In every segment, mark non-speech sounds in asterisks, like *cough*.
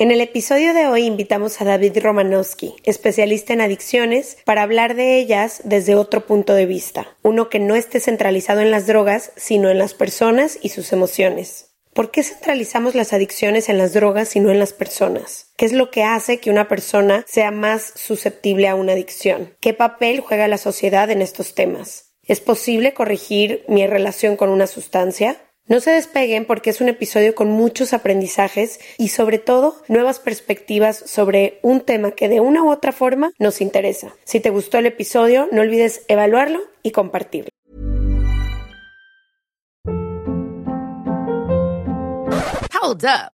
En el episodio de hoy invitamos a David Romanowski, especialista en adicciones, para hablar de ellas desde otro punto de vista, uno que no esté centralizado en las drogas, sino en las personas y sus emociones. ¿Por qué centralizamos las adicciones en las drogas y no en las personas? ¿Qué es lo que hace que una persona sea más susceptible a una adicción? ¿Qué papel juega la sociedad en estos temas? ¿Es posible corregir mi relación con una sustancia? No se despeguen porque es un episodio con muchos aprendizajes y sobre todo nuevas perspectivas sobre un tema que de una u otra forma nos interesa. Si te gustó el episodio, no olvides evaluarlo y compartirlo. Hold up.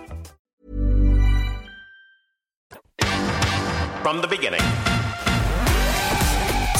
From the beginning.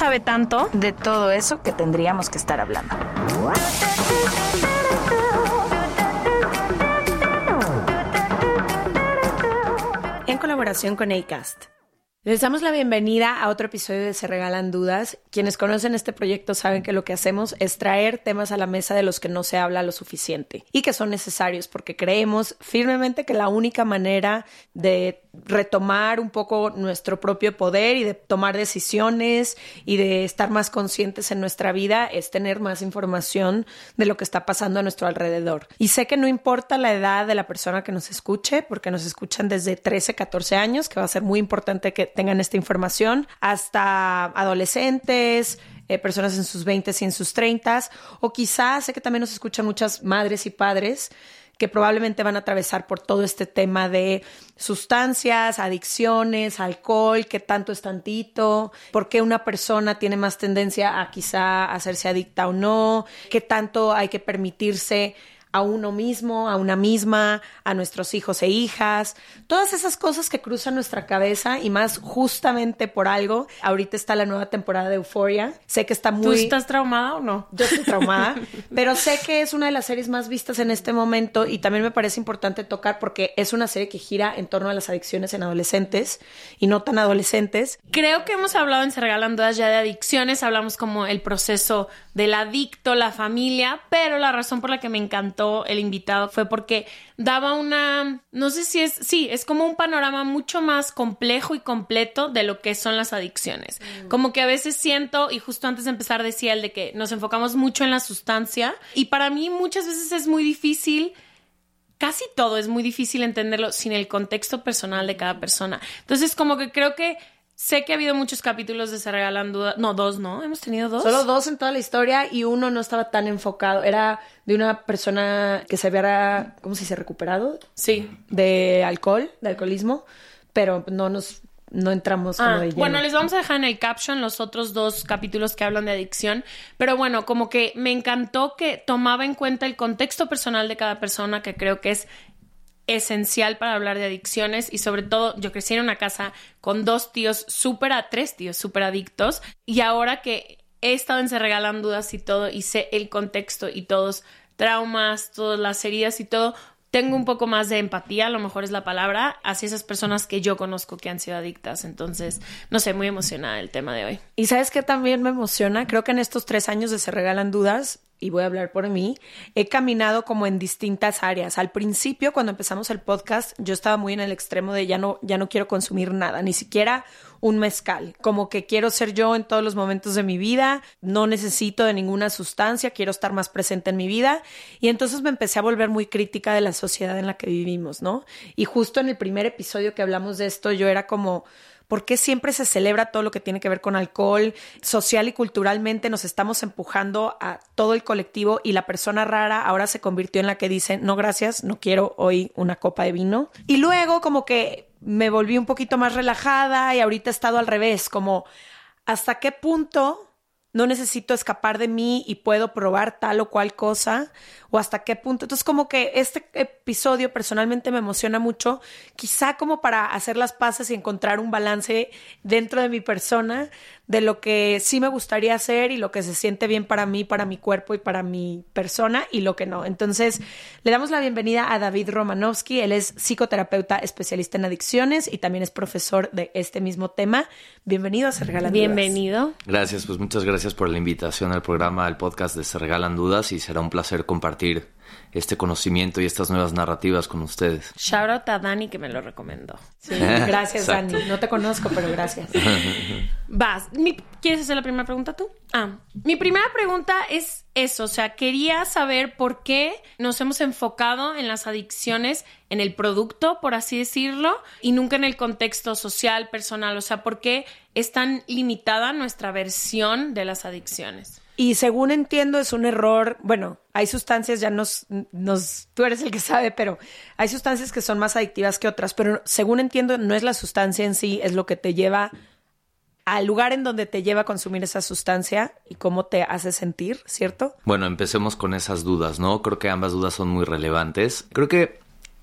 sabe tanto. de todo eso que tendríamos que estar hablando. en colaboración con ACAST. Les damos la bienvenida a otro episodio de Se Regalan Dudas. Quienes conocen este proyecto saben que lo que hacemos es traer temas a la mesa de los que no se habla lo suficiente y que son necesarios porque creemos firmemente que la única manera de retomar un poco nuestro propio poder y de tomar decisiones y de estar más conscientes en nuestra vida es tener más información de lo que está pasando a nuestro alrededor. Y sé que no importa la edad de la persona que nos escuche, porque nos escuchan desde 13, 14 años, que va a ser muy importante que tengan esta información, hasta adolescentes, eh, personas en sus 20 y en sus 30, o quizás sé que también nos escuchan muchas madres y padres que probablemente van a atravesar por todo este tema de sustancias, adicciones, alcohol, qué tanto es tantito, por qué una persona tiene más tendencia a quizá hacerse adicta o no, qué tanto hay que permitirse a uno mismo, a una misma, a nuestros hijos e hijas, todas esas cosas que cruzan nuestra cabeza y más justamente por algo. Ahorita está la nueva temporada de Euphoria. Sé que está muy... ¿Tú estás traumada o no? Yo estoy traumada, *laughs* pero sé que es una de las series más vistas en este momento y también me parece importante tocar porque es una serie que gira en torno a las adicciones en adolescentes y no tan adolescentes. Creo que hemos hablado en Se Regalan Dudas ya de adicciones, hablamos como el proceso del adicto, la familia, pero la razón por la que me encantó el invitado fue porque daba una, no sé si es, sí, es como un panorama mucho más complejo y completo de lo que son las adicciones. Como que a veces siento, y justo antes de empezar decía el de que nos enfocamos mucho en la sustancia, y para mí muchas veces es muy difícil casi todo es muy difícil entenderlo sin el contexto personal de cada persona. Entonces, como que creo que sé que ha habido muchos capítulos de Se Regalan Dudas. No, dos, ¿no? Hemos tenido dos. Solo dos en toda la historia y uno no estaba tan enfocado. Era de una persona que se había, ¿cómo se dice? Recuperado Sí. de alcohol, de alcoholismo, pero no nos, no entramos como Ah, de lleno. bueno, les vamos a dejar en el caption los otros dos capítulos que hablan de adicción, pero bueno, como que me encantó que tomaba en cuenta el contexto personal de cada persona, que creo que es esencial para hablar de adicciones y sobre todo yo crecí en una casa con dos tíos súper, a tres tíos súper adictos y ahora que he estado en Se Regalan Dudas y todo y sé el contexto y todos traumas, todas las heridas y todo, tengo un poco más de empatía, a lo mejor es la palabra, hacia esas personas que yo conozco que han sido adictas. Entonces, no sé, muy emocionada el tema de hoy. Y sabes que también me emociona, creo que en estos tres años de Se Regalan Dudas, y voy a hablar por mí, he caminado como en distintas áreas. Al principio, cuando empezamos el podcast, yo estaba muy en el extremo de ya no, ya no quiero consumir nada, ni siquiera un mezcal. Como que quiero ser yo en todos los momentos de mi vida, no necesito de ninguna sustancia, quiero estar más presente en mi vida. Y entonces me empecé a volver muy crítica de la sociedad en la que vivimos, ¿no? Y justo en el primer episodio que hablamos de esto, yo era como ¿Por qué siempre se celebra todo lo que tiene que ver con alcohol? Social y culturalmente nos estamos empujando a todo el colectivo y la persona rara ahora se convirtió en la que dice, no gracias, no quiero hoy una copa de vino. Y luego como que me volví un poquito más relajada y ahorita he estado al revés, como hasta qué punto no necesito escapar de mí y puedo probar tal o cual cosa o hasta qué punto. Entonces como que este episodio personalmente me emociona mucho, quizá como para hacer las paces y encontrar un balance dentro de mi persona de lo que sí me gustaría hacer y lo que se siente bien para mí, para mi cuerpo y para mi persona y lo que no. Entonces le damos la bienvenida a David Romanowski, él es psicoterapeuta especialista en adicciones y también es profesor de este mismo tema. Bienvenido a Se Regalan Bienvenido. Gracias, pues muchas gracias por la invitación al programa, al podcast de Se Regalan Dudas y será un placer compartir este conocimiento y estas nuevas narrativas con ustedes. Shout out a Dani que me lo recomendó. Sí, *laughs* gracias Dani. No te conozco, pero gracias. *laughs* Vas. ¿Quieres hacer la primera pregunta tú? Ah, mi primera pregunta es eso, o sea, quería saber por qué nos hemos enfocado en las adicciones, en el producto, por así decirlo, y nunca en el contexto social, personal, o sea, por qué es tan limitada nuestra versión de las adicciones. Y según entiendo, es un error. Bueno, hay sustancias, ya nos, nos. Tú eres el que sabe, pero hay sustancias que son más adictivas que otras. Pero según entiendo, no es la sustancia en sí, es lo que te lleva al lugar en donde te lleva a consumir esa sustancia y cómo te hace sentir, ¿cierto? Bueno, empecemos con esas dudas, ¿no? Creo que ambas dudas son muy relevantes. Creo que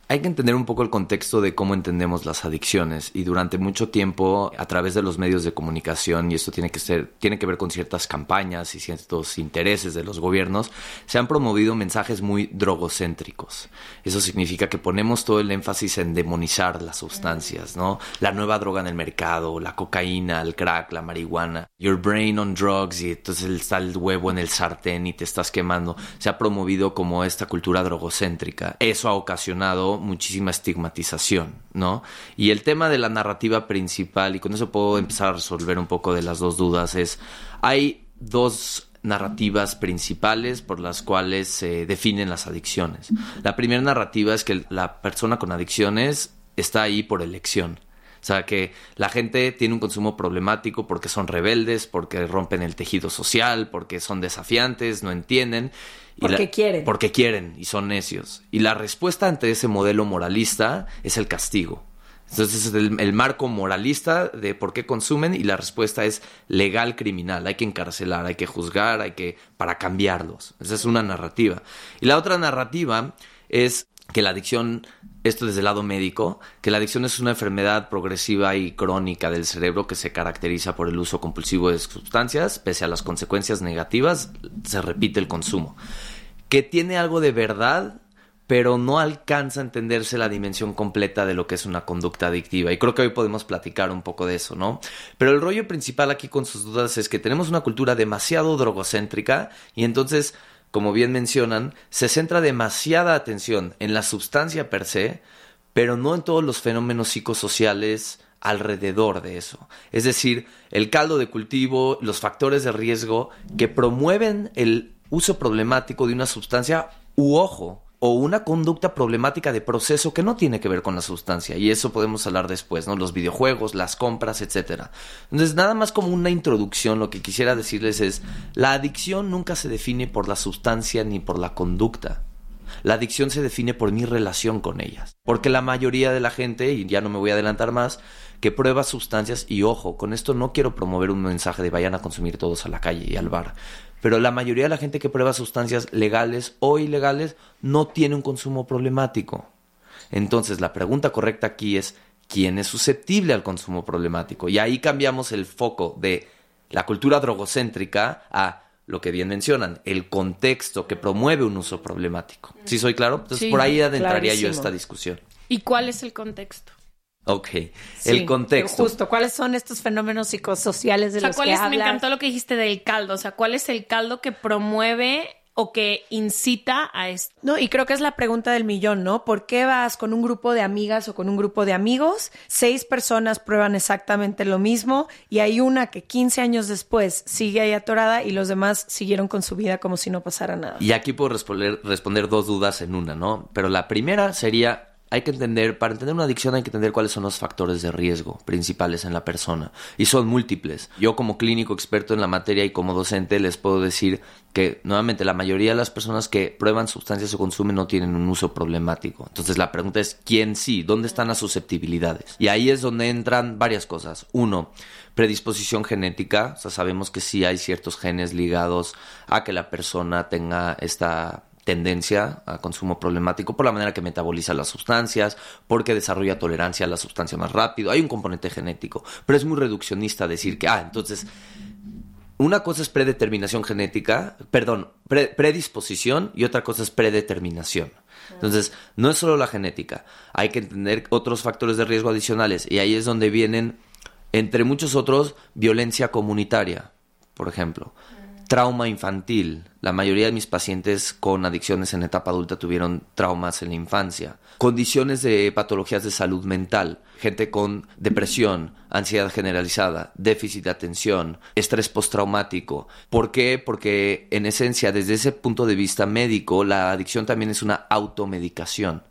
hay que entender un poco el contexto de cómo entendemos las adicciones y durante mucho tiempo a través de los medios de comunicación y esto tiene que ser tiene que ver con ciertas campañas y ciertos intereses de los gobiernos se han promovido mensajes muy drogocéntricos. Eso significa que ponemos todo el énfasis en demonizar las sustancias, ¿no? La nueva droga en el mercado, la cocaína, el crack, la marihuana, your brain on drugs y entonces está el huevo en el sartén y te estás quemando. Se ha promovido como esta cultura drogocéntrica. Eso ha ocasionado muchísima estigmatización, ¿no? Y el tema de la narrativa principal, y con eso puedo empezar a resolver un poco de las dos dudas, es, hay dos narrativas principales por las cuales se definen las adicciones. La primera narrativa es que la persona con adicciones está ahí por elección. O sea, que la gente tiene un consumo problemático porque son rebeldes, porque rompen el tejido social, porque son desafiantes, no entienden. Porque quieren. Porque quieren y son necios. Y la respuesta ante ese modelo moralista es el castigo. Entonces es el, el, marco moralista de por qué consumen y la respuesta es legal criminal. Hay que encarcelar, hay que juzgar, hay que para cambiarlos. Esa es una narrativa. Y la otra narrativa es que la adicción esto desde el lado médico, que la adicción es una enfermedad progresiva y crónica del cerebro que se caracteriza por el uso compulsivo de sustancias, pese a las consecuencias negativas, se repite el consumo. Que tiene algo de verdad, pero no alcanza a entenderse la dimensión completa de lo que es una conducta adictiva. Y creo que hoy podemos platicar un poco de eso, ¿no? Pero el rollo principal aquí con sus dudas es que tenemos una cultura demasiado drogocéntrica y entonces como bien mencionan, se centra demasiada atención en la sustancia per se, pero no en todos los fenómenos psicosociales alrededor de eso. Es decir, el caldo de cultivo, los factores de riesgo que promueven el uso problemático de una sustancia u ojo, o una conducta problemática de proceso que no tiene que ver con la sustancia y eso podemos hablar después, ¿no? Los videojuegos, las compras, etcétera. Entonces, nada más como una introducción, lo que quisiera decirles es, la adicción nunca se define por la sustancia ni por la conducta. La adicción se define por mi relación con ellas. Porque la mayoría de la gente, y ya no me voy a adelantar más, que prueba sustancias, y ojo, con esto no quiero promover un mensaje de vayan a consumir todos a la calle y al bar, pero la mayoría de la gente que prueba sustancias legales o ilegales no tiene un consumo problemático. Entonces, la pregunta correcta aquí es, ¿quién es susceptible al consumo problemático? Y ahí cambiamos el foco de la cultura drogocéntrica a lo que bien mencionan, el contexto que promueve un uso problemático. ¿Sí soy claro? Entonces Sí, por ahí adentraría yo esta discusión. ¿Y cuál es el contexto? Ok, Sí, el contexto. Justo, ¿cuáles son estos fenómenos psicosociales de O sea, los ¿cuál que es, me hablas? encantó lo que dijiste del caldo. O sea, ¿cuál es el caldo que promueve o que incita a esto? No, y creo que es la pregunta del millón, ¿no? ¿Por qué vas con un grupo de amigas o con un grupo de amigos? Seis personas prueban exactamente lo mismo y hay una que 15 años después sigue ahí atorada y los demás siguieron con su vida como si no pasara nada. Y aquí puedo responder, responder dos dudas en una, ¿no? Pero la primera sería, hay que entender, para entender una adicción hay que entender cuáles son los factores de riesgo principales en la persona. Y son múltiples. Yo como clínico experto en la materia y como docente les puedo decir que nuevamente la mayoría de las personas que prueban sustancias o consumen no tienen un uso problemático. Entonces la pregunta es, ¿quién sí? ¿Dónde están las susceptibilidades? Y ahí es donde entran varias cosas. Uno, predisposición genética. O sea, sabemos que sí hay ciertos genes ligados a que la persona tenga esta tendencia a consumo problemático por la manera que metaboliza las sustancias, porque desarrolla tolerancia a la sustancia más rápido. Hay un componente genético, pero es muy reduccionista decir que, ah, entonces, una cosa es predeterminación genética, perdón, pre- predisposición y otra cosa es predeterminación. Entonces, no es solo la genética, hay que entender otros factores de riesgo adicionales y ahí es donde vienen, entre muchos otros, violencia comunitaria, por ejemplo. Trauma infantil. La mayoría de mis pacientes con adicciones en etapa adulta tuvieron traumas en la infancia. Condiciones de patologías de salud mental. Gente con depresión, ansiedad generalizada, déficit de atención, estrés postraumático. ¿Por qué? Porque en esencia, desde ese punto de vista médico, la adicción también es una automedicación.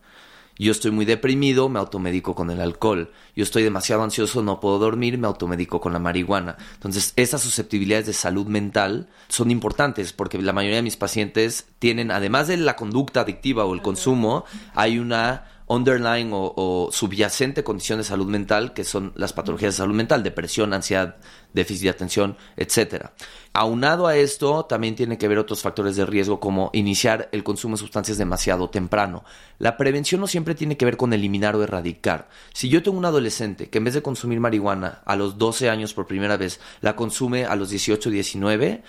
Yo estoy muy deprimido, me automedico con el alcohol. Yo estoy demasiado ansioso, no puedo dormir, me automedico con la marihuana. Entonces, estas susceptibilidades de salud mental son importantes porque la mayoría de mis pacientes tienen, además de la conducta adictiva o el consumo, hay una underlying o, o subyacente condición de salud mental que son las patologías de salud mental, depresión, ansiedad, déficit de atención, etcétera. Aunado a esto, también tiene que ver otros factores de riesgo como iniciar el consumo de sustancias demasiado temprano. La prevención no siempre tiene que ver con eliminar o erradicar. Si yo tengo un adolescente que en vez de consumir marihuana a los 12 años por primera vez, la consume a los 18 o 19,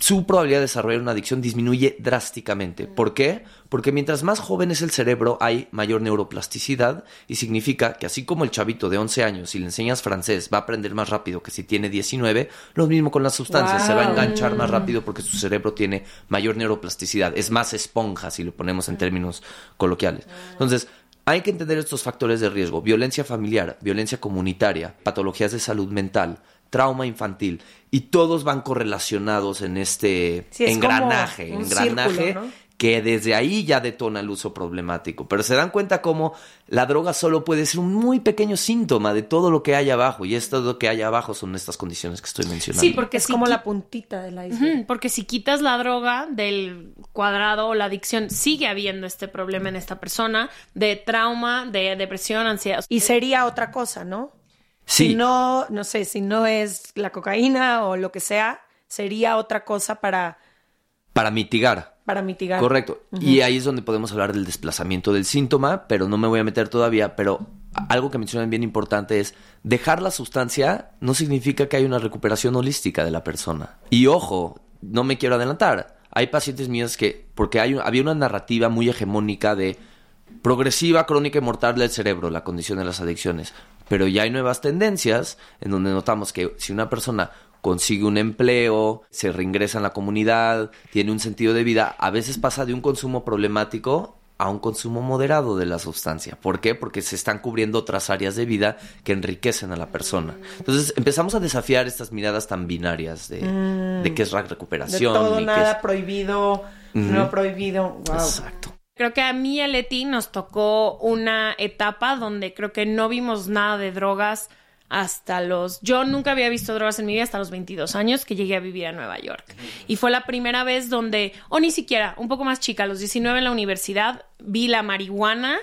su probabilidad de desarrollar una adicción disminuye drásticamente. ¿Por qué? Porque mientras más joven es el cerebro, hay mayor neuroplasticidad y significa que así como el chavito de 11 años, si le enseñas francés, va a aprender más rápido que si tiene 19, lo mismo con las sustancias, se va a enganchar más rápido porque su cerebro tiene mayor neuroplasticidad, es más esponja si lo ponemos en términos coloquiales. Entonces, hay que entender estos factores de riesgo, violencia familiar, violencia comunitaria, patologías de salud mental, trauma infantil, y todos van correlacionados en este Sí, es engranaje, engranaje círculo, ¿no? Que desde ahí ya detona el uso problemático. Pero se dan cuenta cómo la droga solo puede ser un muy pequeño síntoma de todo lo que hay abajo, y esto lo que hay abajo son estas condiciones que estoy mencionando. Sí, porque es si como la puntita del iceberg. Ujú, Porque si quitas la droga del cuadrado o la adicción, sigue habiendo este problema en esta persona de trauma, de depresión, ansiedad. Y sería otra cosa, ¿no? Sí. Si no, no sé, si no es la cocaína o lo que sea, sería otra cosa para, Para mitigar. Para mitigar. Correcto. Y ahí es donde podemos hablar del desplazamiento del síntoma, pero no me voy a meter todavía, pero algo que mencionan bien importante es dejar la sustancia no significa que haya una recuperación holística de la persona. Y ojo, no me quiero adelantar. Hay pacientes míos que, porque hay, había una narrativa muy hegemónica de progresiva, crónica y mortal del cerebro, la condición de las adicciones. Pero ya hay nuevas tendencias en donde notamos que si una persona consigue un empleo, se reingresa en la comunidad, tiene un sentido de vida, a veces pasa de un consumo problemático a un consumo moderado de la sustancia. ¿Por qué? Porque se están cubriendo otras áreas de vida que enriquecen a la persona. Entonces empezamos a desafiar estas miradas tan binarias de, de qué es la De recuperación. todo, y qué nada es... prohibido, no prohibido. Wow. Exacto. Creo que a mí y a Leti nos tocó una etapa donde creo que no vimos nada de drogas hasta los... Yo nunca había visto drogas en mi vida hasta los 22 años que llegué a vivir a Nueva York. Y fue la primera vez donde, o ni siquiera, un poco más chica, a los 19 en la universidad, vi la marihuana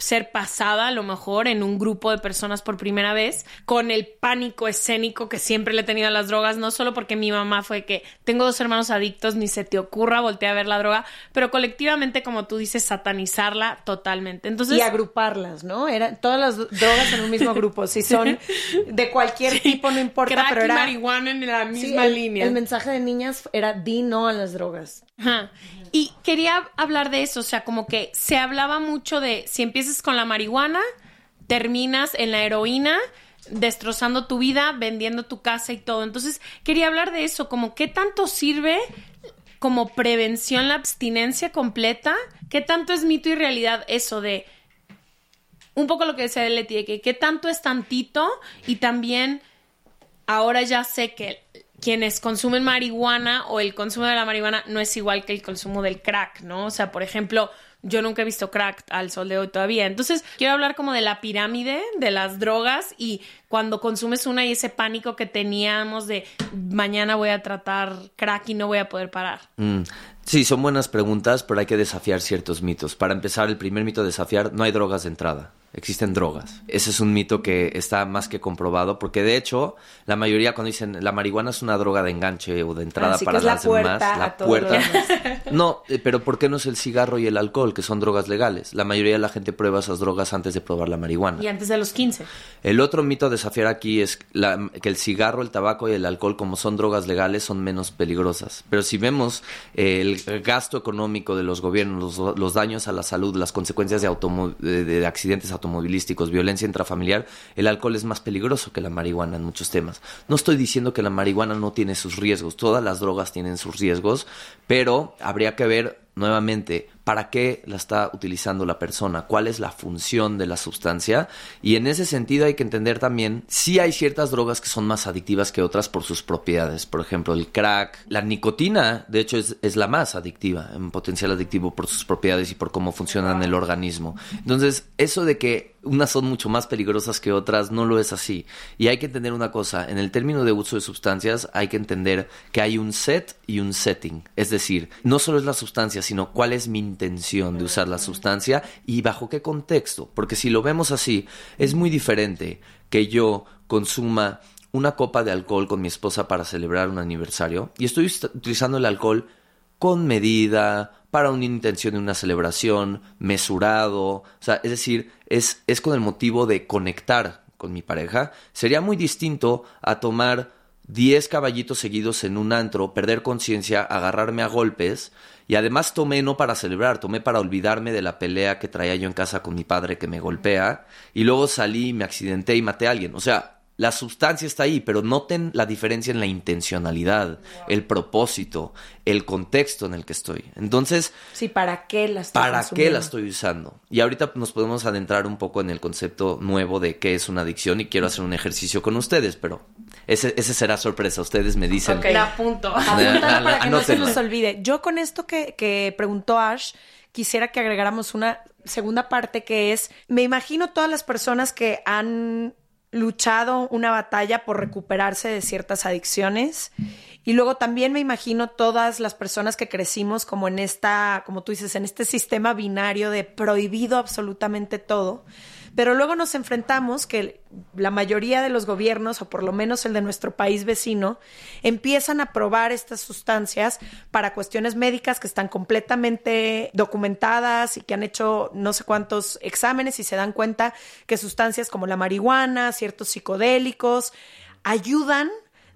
ser pasada a lo mejor en un grupo de personas por primera vez, con el pánico escénico que siempre le he tenido a las drogas, no solo porque mi mamá fue que tengo dos hermanos adictos, ni se te ocurra voltear a ver la droga, pero colectivamente, como tú dices, satanizarla totalmente. Entonces, y agruparlas, ¿no? Eran todas las drogas en un mismo grupo, si son *laughs* de cualquier tipo, no importa, crack pero y era marihuana en la Sí, misma el- línea. El mensaje de niñas era di no a las drogas. Ajá. Y quería hablar de eso, o sea, como que se hablaba mucho de si empiezas con la marihuana, terminas en la heroína, destrozando tu vida, vendiendo tu casa y todo. Entonces, quería hablar de eso, como qué tanto sirve como prevención la abstinencia completa, qué tanto es mito y realidad eso de un poco lo que decía Leti, de que qué tanto es tantito y también ahora ya sé que quienes consumen marihuana o el consumo de la marihuana no es igual que el consumo del crack, ¿no? O sea, por ejemplo, yo nunca he visto crack al sol de hoy todavía. Entonces, quiero hablar como de la pirámide de las drogas y cuando consumes una y ese pánico que teníamos de mañana voy a tratar crack y no voy a poder parar. Mm, Sí, son buenas preguntas, pero hay que desafiar ciertos mitos. Para empezar, el primer mito desafiar, no hay drogas de entrada. Existen drogas. Ese es un mito que está más que comprobado, porque de hecho, la mayoría cuando dicen la marihuana es una droga de enganche o de entrada Así que para es la las puerta demás, la *laughs* puerta. No, eh, pero ¿por qué no es el cigarro y el alcohol, que son drogas legales? La mayoría de la gente prueba esas drogas antes de probar la marihuana. Y antes de los 15. El otro mito a desafiar aquí es la- que el cigarro, el tabaco y el alcohol, como son drogas legales, son menos peligrosas. Pero si vemos eh, el gasto económico de los gobiernos, los, los daños a la salud, las consecuencias de, de- de accidentes automovilísticos, violencia intrafamiliar, el alcohol es más peligroso que la marihuana en muchos temas. No estoy diciendo que la marihuana no tiene sus riesgos, todas las drogas tienen sus riesgos, pero habría que ver nuevamente para qué la está utilizando la persona, cuál es la función de la sustancia y en ese sentido hay que entender también si hay ciertas drogas que son más adictivas que otras por sus propiedades, por ejemplo el crack, la nicotina de hecho es, es la más adictiva en potencial adictivo por sus propiedades y por cómo funciona en el organismo. Entonces eso de que unas son mucho más peligrosas que otras no lo es así. Y hay que entender una cosa, en el término de uso de sustancias hay que entender que hay un set y un setting, es decir, no solo es la sustancia, sino cuál es mi intención de usar la sustancia y bajo qué contexto, porque si lo vemos así, es muy diferente que yo consuma una copa de alcohol con mi esposa para celebrar un aniversario y estoyust- utilizando el alcohol con medida, para una intención de una celebración, mesurado, o sea, es decir, es, es con el motivo de conectar con mi pareja, sería muy distinto a tomar 10 caballitos seguidos en un antro, perder conciencia, agarrarme a golpes. Y además tomé no para celebrar, tomé para olvidarme de la pelea que traía yo en casa con mi padre que me golpea. Y luego salí, me accidenté y maté a alguien. O sea, la sustancia está ahí, pero noten la diferencia en la intencionalidad, el propósito, el contexto en el que estoy. Entonces, Sí, ¿para qué la estoy ¿Para qué la estoy usando? Y ahorita nos podemos adentrar un poco en el concepto nuevo de qué es una adicción y quiero hacer un ejercicio con ustedes, pero ese, ese será sorpresa. Ustedes me dicen. Ok, la apunto. Apúntalo para que no se nos olvide. Yo con esto que, que preguntó Ash, quisiera que agregáramos una segunda parte que es, me imagino todas las personas que han luchado una batalla por recuperarse de ciertas adicciones. Y luego también me imagino todas las personas que crecimos como en esta, como tú dices, en este sistema binario de prohibido absolutamente todo. Pero luego nos enfrentamos que la mayoría de los gobiernos, o por lo menos el de nuestro país vecino, empiezan a probar estas sustancias para cuestiones médicas que están completamente documentadas y que han hecho no sé cuántos exámenes y se dan cuenta que sustancias como la marihuana, ciertos psicodélicos, ayudan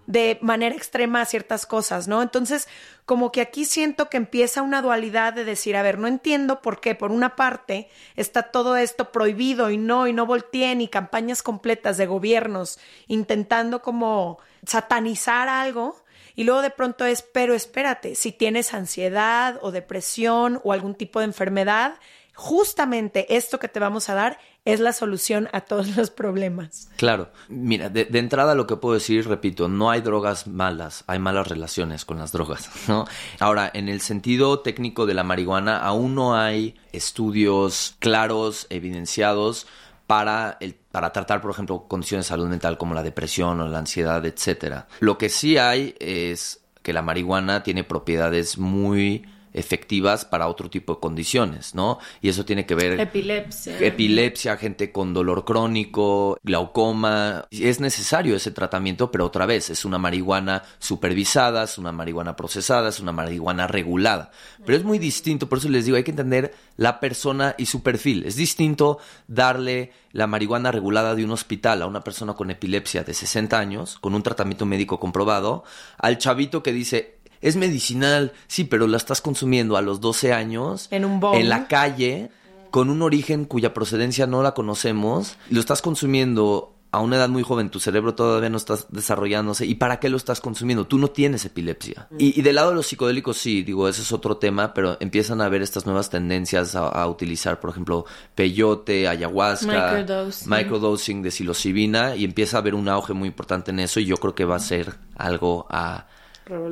de manera extrema a ciertas cosas, ¿no? Entonces, como que aquí siento que empieza una dualidad de decir, a ver, no entiendo por qué, por una parte, está todo esto prohibido y no, y no volteen, y campañas completas de gobiernos intentando como satanizar algo, y luego de pronto es, pero espérate, si tienes ansiedad o depresión o algún tipo de enfermedad, justamente esto que te vamos a dar es la solución a todos los problemas. Claro, mira, de, entrada lo que puedo decir, repito, no hay drogas malas, hay malas relaciones con las drogas, *laughs* ¿no? Ahora, en el sentido técnico de la marihuana, aún no hay estudios claros, evidenciados para, el, para tratar, por ejemplo, condiciones de salud mental como la depresión o la ansiedad, etcétera. Lo que sí hay es que la marihuana tiene propiedades muy efectivas para otro tipo de condiciones, ¿no? Y eso tiene que ver Epilepsia. epilepsia, gente con dolor crónico, glaucoma. Es necesario ese tratamiento, pero otra vez, es una marihuana supervisada, es una marihuana procesada, es una marihuana regulada. Pero es muy distinto, por eso les digo, hay que entender la persona y su perfil. Es distinto darle la marihuana regulada de un hospital a una persona con epilepsia de 60 años, con un tratamiento médico comprobado, al chavito que dice, es medicinal, sí, pero la estás consumiendo a los 12 años En un bong. en la calle con un origen cuya procedencia no la conocemos, lo estás consumiendo a una edad muy joven, tu cerebro todavía no está desarrollándose. ¿Y para qué lo estás consumiendo? Tú no tienes epilepsia. Y, y del lado de los psicodélicos, sí, digo, ese es otro tema, pero empiezan a haber estas nuevas tendencias a, a utilizar, por ejemplo, peyote, ayahuasca, Microdosing. microdosing de psilocibina, y empieza a haber un auge muy importante en eso, y yo creo que va a ser algo a,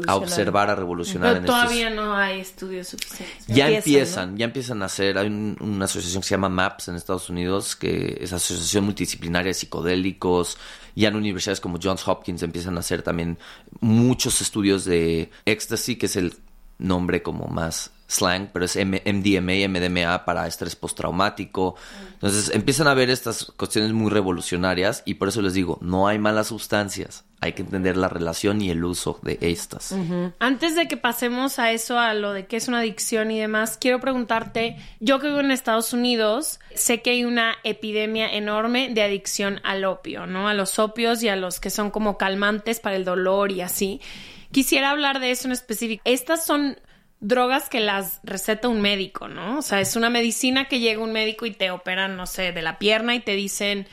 a observar, a revolucionar Pero en estos- todavía no hay estudios suficientes. ya Empiezan, empiezan, ya empiezan a hacer, hay un- una asociación que se llama MAPS en Estados Unidos, que es Asociación Multidisciplinaria de Psicodélicos, ya en universidades como Johns Hopkins empiezan a hacer también muchos estudios de ecstasy, que es el nombre como más slang, pero es M- MDMA, MDMA para estrés postraumático. Entonces empiezan a ver estas cuestiones muy revolucionarias y por eso les digo, no hay malas sustancias, hay que entender la relación y el uso de estas. Antes de que pasemos a eso, a lo de qué es una adicción y demás, quiero preguntarte, yo que vivo en Estados Unidos, sé que hay una epidemia enorme de adicción al opio, ¿no? A los opios y a los que son como calmantes para el dolor y así. Quisiera hablar de eso en específico. Estas son drogas que las receta un médico, ¿no? O sea, es una medicina que llega un médico y te operan, no sé, de la pierna y te dicen,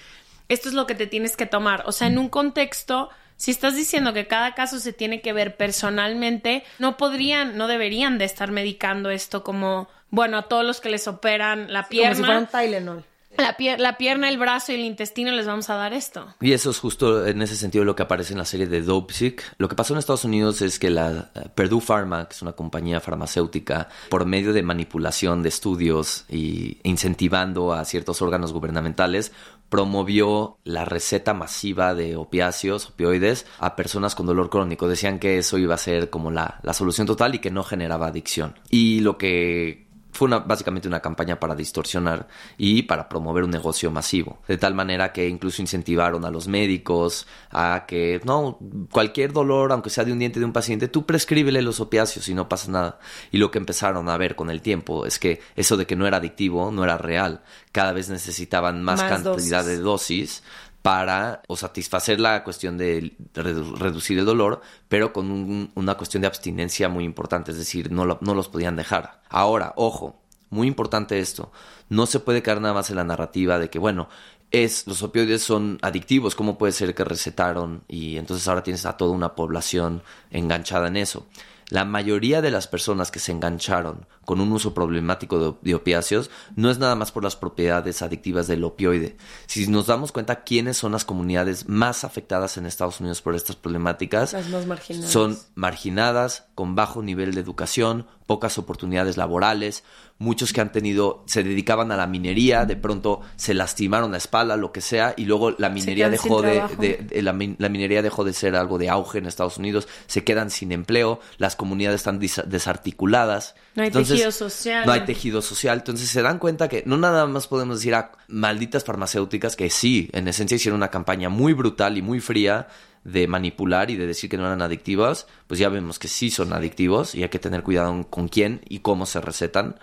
esto es lo que te tienes que tomar. O sea, en un contexto, si estás diciendo que cada caso se tiene que ver personalmente, no podrían, no deberían de estar medicando esto como, bueno, a todos los que les operan la Como si fuera un pierna, Tylenol. La, pier- la pierna, el brazo y el intestino les vamos a dar esto. Y eso es justo en ese sentido lo que aparece en la serie de Dope Sick. Lo que pasó en Estados Unidos es que la eh, Purdue Pharma, que es una compañía farmacéutica, por medio de manipulación de estudios y incentivando a ciertos órganos gubernamentales, promovió la receta masiva de opiáceos, opioides, a personas con dolor crónico. Decían que eso iba a ser como la, la solución total y que no generaba adicción. Y lo que fue una, básicamente una campaña para distorsionar y para promover un negocio masivo. De tal manera que incluso incentivaron a los médicos a que, no, cualquier dolor, aunque sea de un diente de un paciente, tú prescríbele los opiáceos y no pasa nada. Y lo que empezaron a ver con el tiempo es que eso de que no era adictivo no era real. Cada vez necesitaban más, Más cantidad dosis. de dosis para o satisfacer la cuestión de redu- reducir el dolor, pero con un- una cuestión de abstinencia muy importante, es decir, no, no los podían dejar. Ahora, ojo, muy importante esto, no se puede quedar nada más en la narrativa de que, bueno, es, los opioides son adictivos, ¿cómo puede ser que recetaron y entonces ahora tienes a toda una población enganchada en eso? La mayoría de las personas que se engancharon con un uso problemático de, de opiáceos no es nada más por las propiedades adictivas del opioide. Si nos damos cuenta quiénes son las comunidades más afectadas en Estados Unidos por estas problemáticas, Las más marginadas. son marginadas, con bajo nivel de educación, pocas oportunidades laborales, muchos que han tenido, se dedicaban a la minería, de pronto se lastimaron la espalda, lo que sea, y luego la minería dejó de, trabajo. de- de- la, min- la minería dejó de ser algo de auge en Estados Unidos, se quedan sin empleo, las comunidades están desarticuladas. No hay Entonces, tejido social. No hay tejido social. Entonces se dan cuenta que no nada más podemos decir a malditas farmacéuticas que sí, en esencia hicieron una campaña muy brutal y muy fría de manipular y de decir que no eran adictivas, pues ya vemos que sí son adictivos y hay que tener cuidado con quién y cómo se recetan.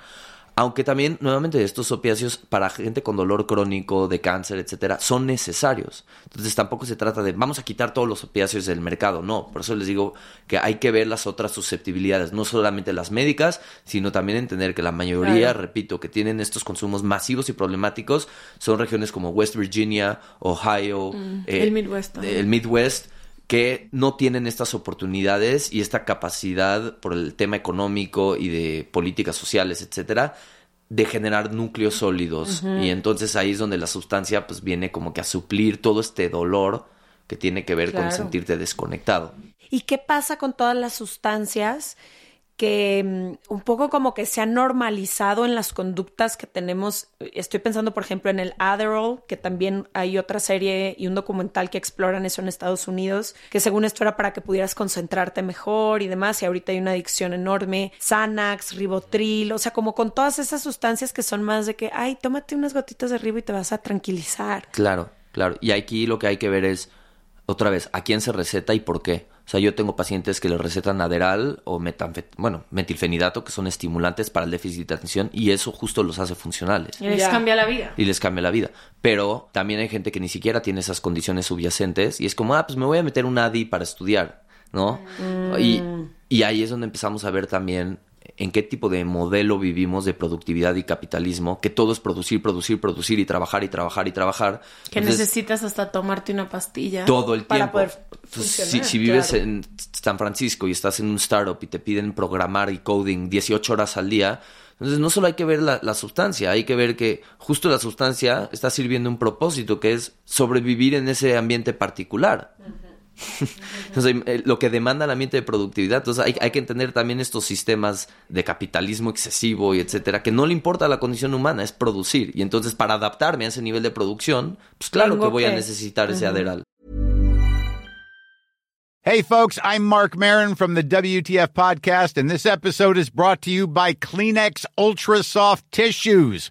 Aunque también, nuevamente, estos opiáceos para gente con dolor crónico, de cáncer, etcétera, son necesarios. Entonces tampoco se trata de vamos a quitar todos los opiáceos del mercado. No, por eso les digo que hay que ver las otras susceptibilidades, no solamente las médicas, sino también entender que la mayoría, Claro. repito, que tienen estos consumos masivos y problemáticos son regiones como West Virginia, Ohio, eh, el Midwest, el Midwest, que no tienen estas oportunidades y esta capacidad por el tema económico y de políticas sociales, etcétera, de generar núcleos sólidos. Y entonces ahí es donde la sustancia pues viene como que a suplir todo este dolor que tiene que ver con sentirte desconectado. ¿Y qué pasa con todas las sustancias que mm, un poco como que se ha normalizado en las conductas que tenemos. Estoy pensando, por ejemplo, en el Adderall, que también hay otra serie y un documental que exploran eso en Estados Unidos, que según esto era para que pudieras concentrarte mejor y demás, y ahorita hay una adicción enorme. Xanax, Ribotril, o sea, como con todas esas sustancias que son más de que, ay, tómate unas gotitas de ribo y te vas a tranquilizar. Claro, claro. Y aquí lo que hay que ver es, otra vez, a quién se receta y por qué. O sea, yo tengo pacientes que les recetan Aderal o metanfet bueno, metilfenidato, que son estimulantes para el déficit de atención, y eso justo los hace funcionales. Y les cambia la vida. Y les cambia la vida. Pero también hay gente que ni siquiera tiene esas condiciones subyacentes y es como, ah, pues me voy a meter un ADI para estudiar, ¿no? Y, y ahí es donde empezamos a ver también en qué tipo de modelo vivimos de productividad y capitalismo, que todo es producir, producir, producir y trabajar y trabajar y trabajar. Que Entonces, necesitas hasta tomarte una pastilla. todo el Para tiempo. poder si, vives claro. en San Francisco y estás en un startup y te piden programar y coding 18 horas al día, entonces no solo hay que ver la, la sustancia, hay que ver que justo la sustancia está sirviendo un propósito que es sobrevivir en ese ambiente particular. *laughs* Entonces, eh, lo que demanda el ambiente de productividad. Entonces, hay, hay que entender también estos sistemas de capitalismo excesivo y etcétera, que no le importa la condición humana, es producir. Y entonces, para adaptarme a ese nivel de producción, pues claro Tengo que voy a necesitar ese Aderal. Hey, folks, I'm Mark Marin from the WTF Podcast, and this episode is brought to you by Kleenex Ultra Soft Tissues,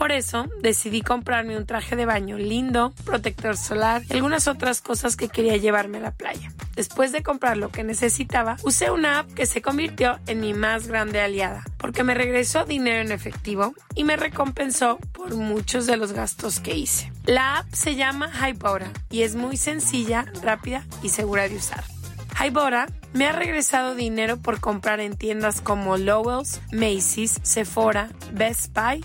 Por eso decidí comprarme un traje de baño lindo, protector solar y algunas otras cosas que quería llevarme a la playa. Después de comprar lo que necesitaba, usé una app que se convirtió en mi más grande aliada, porque me regresó dinero en efectivo y me recompensó por muchos de los gastos que hice. La app se llama Hypora y es muy sencilla, rápida y segura de usar. Hybora me ha regresado dinero por comprar en tiendas como Lowell's, Macy's, Sephora, Best Buy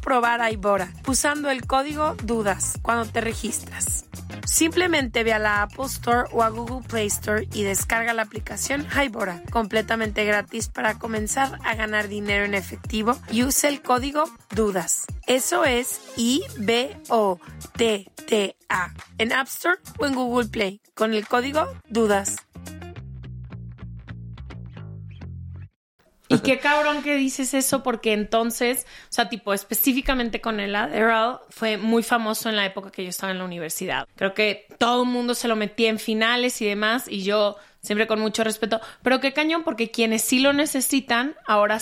probar Hybora, usando el código DUDAS cuando te registras. Simplemente ve a la Apple Store o a Google Play Store y descarga la aplicación Hybora, completamente gratis para comenzar a ganar dinero en efectivo y use el código DUDAS. Eso es I-B-O-T-T-A en App Store o en Google Play con el código DUDAS. Y qué cabrón que dices eso porque entonces, o sea, tipo específicamente con el Adderall fue muy famoso en la época que yo estaba en la universidad. Creo que todo el mundo se lo metía en finales y demás y yo siempre con mucho respeto, pero qué cañón porque quienes sí lo necesitan ahora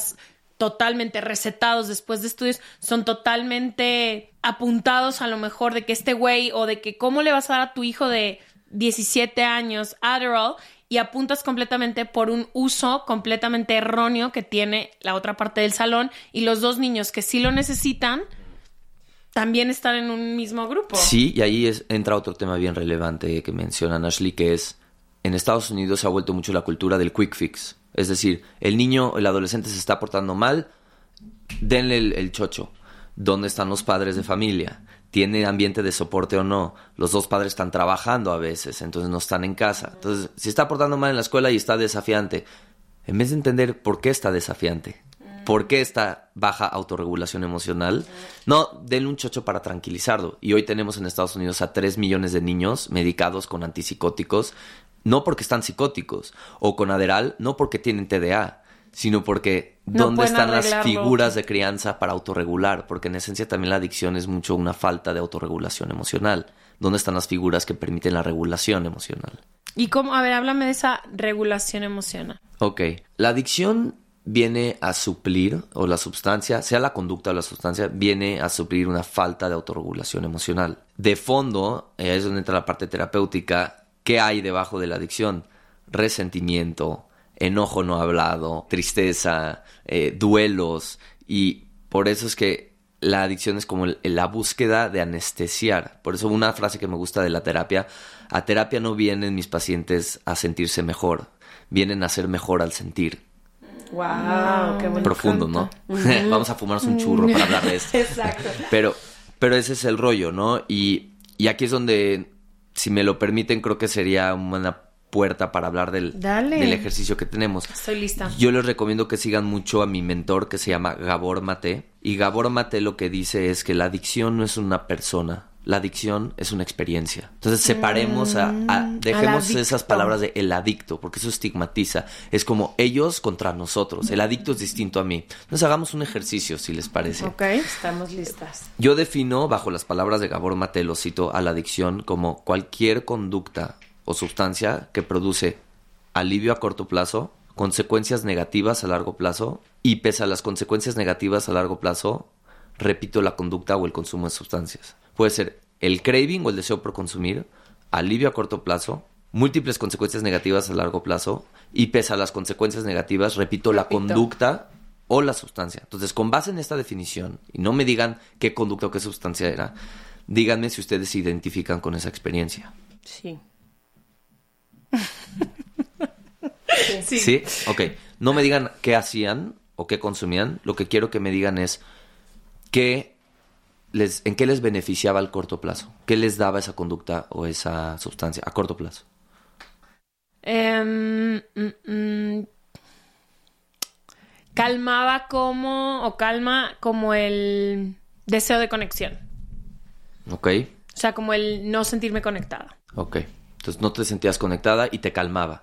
totalmente recetados después de estudios son totalmente apuntados a lo mejor de que este güey o de que cómo le vas a dar a tu hijo de 17 años Adderall y apuntas completamente por un uso completamente erróneo que tiene la otra parte del salón y los dos niños que sí lo necesitan también están en un mismo grupo. Sí, y ahí es- entra otro tema bien relevante que mencionan Ashley, que es en Estados Unidos se ha vuelto mucho la cultura del quick fix. Es decir, el niño, el adolescente se está portando mal, denle el, el chocho. ¿Dónde están los padres de familia? ¿Tiene ambiente de soporte o no? Los dos padres están trabajando a veces, entonces no están en casa. Entonces, si está portando mal en la escuela y está desafiante, en vez de entender por qué está desafiante, por qué esta baja autorregulación emocional, no, denle un chocho para tranquilizarlo. Y hoy tenemos en Estados Unidos a 3 millones de niños medicados con antipsicóticos, no porque están psicóticos, o con Aderal, no porque tienen TDA, sino porque No dónde están las figuras de crianza para autorregular, porque en esencia también la adicción es mucho una falta de autorregulación emocional. ¿Dónde están las figuras que permiten la regulación emocional? Y cómo, a ver, háblame de esa regulación emocional. Ok, la adicción viene a suplir, o la sustancia, sea la conducta o la sustancia, viene a suplir una falta de autorregulación emocional. De fondo, eh, es donde entra la parte terapéutica, ¿qué hay debajo de la adicción? Resentimiento, enojo no hablado, tristeza, eh, duelos, y por eso es que la adicción es como el- la búsqueda de anestesiar. Por eso una frase que me gusta de la terapia, a terapia no vienen mis pacientes a sentirse mejor, vienen a ser mejor al sentir. Wow, qué bonito. Profundo, ¿no? *laughs* Vamos a fumarnos un churro para hablar de esto. Exacto. Pero, pero ese es el rollo, ¿no? Y, y aquí es donde, si me lo permiten, creo que sería una puerta para hablar del, del ejercicio que tenemos. Estoy lista. Yo les recomiendo que sigan mucho a mi mentor que se llama Gabor Mate. Y Gabor Mate lo que dice es que la adicción no es una persona. La adicción es una experiencia. Entonces separemos a, a- dejemos esas palabras de el adicto, porque eso estigmatiza. Es como ellos contra nosotros. El adicto es distinto a mí. Entonces hagamos un ejercicio, si les parece. Ok. Estamos listas. Yo defino, bajo las palabras de Gabor Mate, lo cito, a la adicción como cualquier conducta o sustancia que produce alivio a corto plazo, consecuencias negativas a largo plazo y pese a las consecuencias negativas a largo plazo, repito la conducta o el consumo de sustancias. Puede ser el craving o el deseo por consumir, alivio a corto plazo, múltiples consecuencias negativas a largo plazo y pese a las consecuencias negativas, repito, la conducta o la sustancia. Entonces, con base en esta definición, y no me digan qué conducta o qué sustancia era, díganme si ustedes se identifican con esa experiencia. Sí. *laughs* Sí. Ok. No me digan qué hacían o qué consumían. Lo que quiero que me digan es qué les, en qué les beneficiaba al corto plazo. ¿Qué les daba esa conducta o esa sustancia a corto plazo? Em, mm, mm, calmaba como, o calma como el deseo de conexión. Ok. O sea, como el no sentirme conectada. Ok. Entonces no te sentías conectada y te calmaba.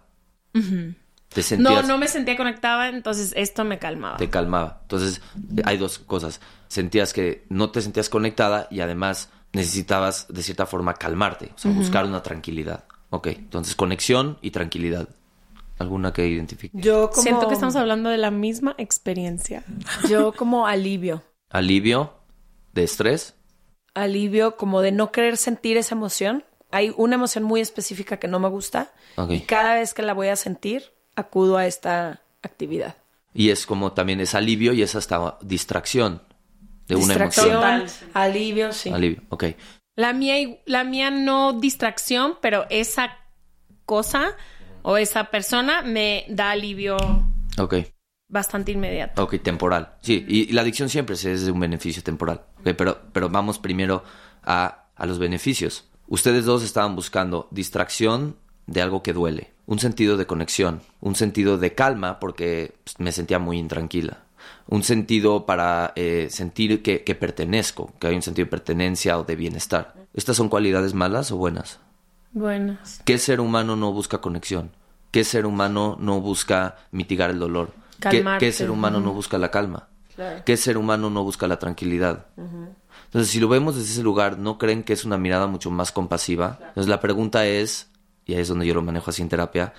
Te No, sentías... no me sentía conectada, entonces esto me calmaba. te calmaba. Entonces, hay dos cosas. Sentías que no te sentías conectada y además necesitabas, de cierta forma, calmarte, o sea, buscar una tranquilidad. Ok, entonces conexión y tranquilidad. ¿Alguna que identifique? Yo como... Siento que estamos hablando de la misma experiencia. Yo como alivio. Alivio de estrés. Alivio como de no querer sentir esa emoción. Hay una emoción muy específica que no me gusta. Y cada vez que la voy a sentir, acudo a esta actividad. Y es como también es alivio y es hasta distracción de una Distracción, emoción. alivio, sí. Alivio, ok. La mía, la mía no distracción, pero esa cosa o esa persona me da alivio Ok, bastante inmediato. ok, temporal. Sí, y, y la adicción siempre es de un beneficio temporal. Ok, pero, pero vamos primero a, a los beneficios. Ustedes dos estaban buscando distracción de algo que duele, un sentido de conexión, un sentido de calma porque pues, me sentía muy intranquila, un sentido para eh, sentir que, que pertenezco, que hay un sentido de pertenencia o de bienestar. ¿Estas son cualidades malas o buenas? Buenas. ¿Qué ser humano no busca conexión? ¿Qué ser humano no busca mitigar el dolor? ¿Qué, qué ser humano no busca la calma? ¿Qué ser humano no busca la tranquilidad? Entonces, si lo vemos desde ese lugar, ¿no creen que es una mirada mucho más compasiva? Entonces, la pregunta es, y ahí es donde yo lo manejo así en terapia,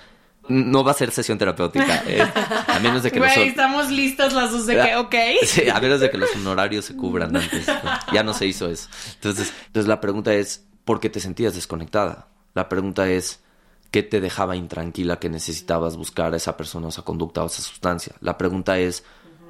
no va a ser sesión terapéutica, eh, a menos de que los... Güey, estamos listas las dos de que, ok. Sí, a menos de que los honorarios se cubran antes. Ya no se hizo eso. Entonces, entonces la pregunta es, ¿por qué te sentías desconectada? La pregunta es, ¿qué te dejaba intranquila que necesitabas buscar a esa persona, o esa conducta o esa sustancia? La pregunta es,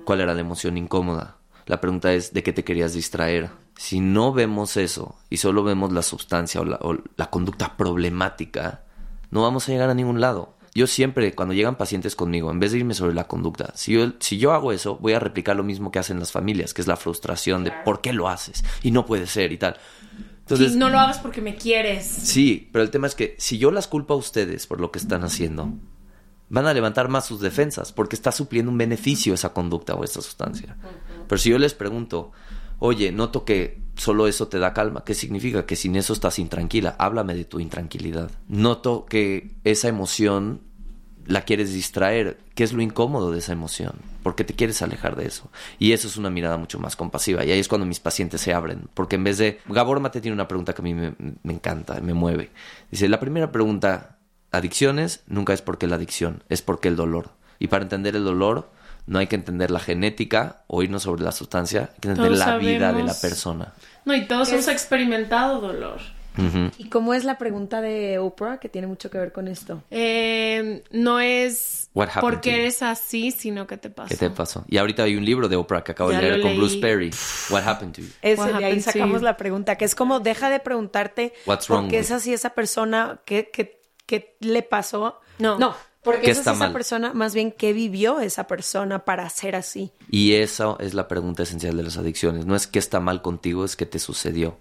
¿cuál era la emoción incómoda? La pregunta es, ¿de qué te querías distraer? Si no vemos eso y solo vemos la sustancia o la, o la conducta problemática, no vamos a llegar a ningún lado. Yo siempre, cuando llegan pacientes conmigo, en vez de irme sobre la conducta, si yo, si yo hago eso, voy a replicar lo mismo que hacen las familias, que es la frustración de por qué lo haces y no puede ser y tal. Entonces, Sí, no lo hagas porque me quieres. Sí, pero el tema es que si yo las culpo a ustedes por lo que están haciendo, van a levantar más sus defensas porque está supliendo un beneficio esa conducta o esa sustancia. Pero si yo les pregunto, oye, noto que solo eso te da calma, ¿qué significa? Que sin eso estás intranquila. Háblame de tu intranquilidad. Noto que esa emoción la quieres distraer. ¿Qué es lo incómodo de esa emoción? Porque te quieres alejar de eso. Y eso es una mirada mucho más compasiva. Y ahí es cuando mis pacientes se abren. Porque en vez de... Gabor Mate tiene una pregunta que a mí me, me encanta, me mueve. Dice, la primera pregunta, adicciones, nunca es porque la adicción, es porque el dolor. Y para entender el dolor, no hay que entender la genética o irnos sobre la sustancia, hay que entender Todos la vida de la persona. No, y todos hemos experimentado dolor. ¿Y cómo es la pregunta de Oprah que tiene mucho que ver con esto? Eh, no es porque eres así, sino que te pasa. ¿Qué te pasó? Y ahorita hay un libro de Oprah que acabo Ya de leer con leí. Bruce Perry. What happened to you? Ese, What de ahí sacamos la pregunta, que es como deja de preguntarte What's por qué es así esa persona, qué, qué, qué le pasó. No. No, porque ¿Qué es está así esa mal? persona, más bien qué vivió esa persona para ser así. Y esa es la pregunta esencial de las adicciones. No es qué está mal contigo, es qué te sucedió.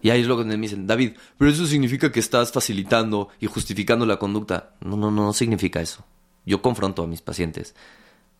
Y ahí es lo que me dicen, David, pero eso significa que estás facilitando y justificando la conducta. No, no, no, no significa eso. Yo confronto a mis pacientes,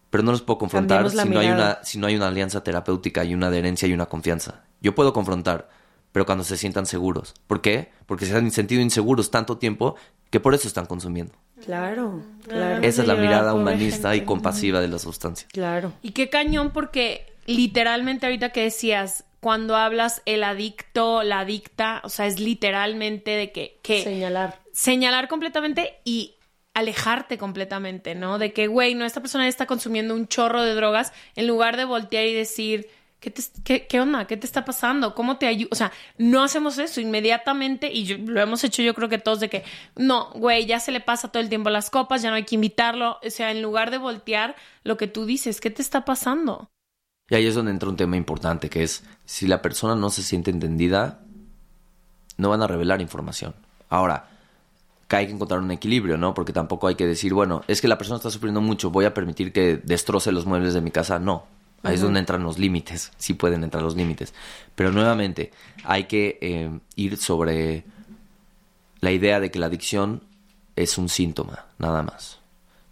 pero no los puedo confrontar si no, hay una, si no hay una alianza terapéutica y una adherencia y una confianza. Yo puedo confrontar, pero cuando se sientan seguros. ¿Por qué? Porque se han sentido inseguros tanto tiempo que por eso están consumiendo. Claro, claro, Esa es la mirada humanista y compasiva de la sustancia. claro. Y qué cañón porque literalmente ahorita que decías, cuando hablas el adicto, la adicta, o sea, es literalmente de que, que Señalar. señalar completamente y alejarte completamente, ¿no? De que, güey, no, esta persona ya está consumiendo un chorro de drogas, en lugar de voltear y decir, ¿qué, te, qué, onda? ¿Qué te está pasando? ¿Cómo te ayudo? O sea, no hacemos eso inmediatamente y lo hemos hecho yo creo que todos de que, no, güey, ya se le pasa todo el tiempo las copas, ya no hay que invitarlo. O sea, en lugar de voltear, lo que tú dices, ¿qué te está pasando? Y ahí es donde entra un tema importante, que es si la persona no se siente entendida, no van a revelar información. Ahora, que hay que encontrar un equilibrio, ¿no? Porque tampoco hay que decir, bueno, es que la persona está sufriendo mucho, voy a permitir que destroce los muebles de mi casa. No. Ahí es donde entran los límites, sí pueden entrar los límites. Pero nuevamente, hay que eh, ir sobre la idea de que la adicción es un síntoma, nada más.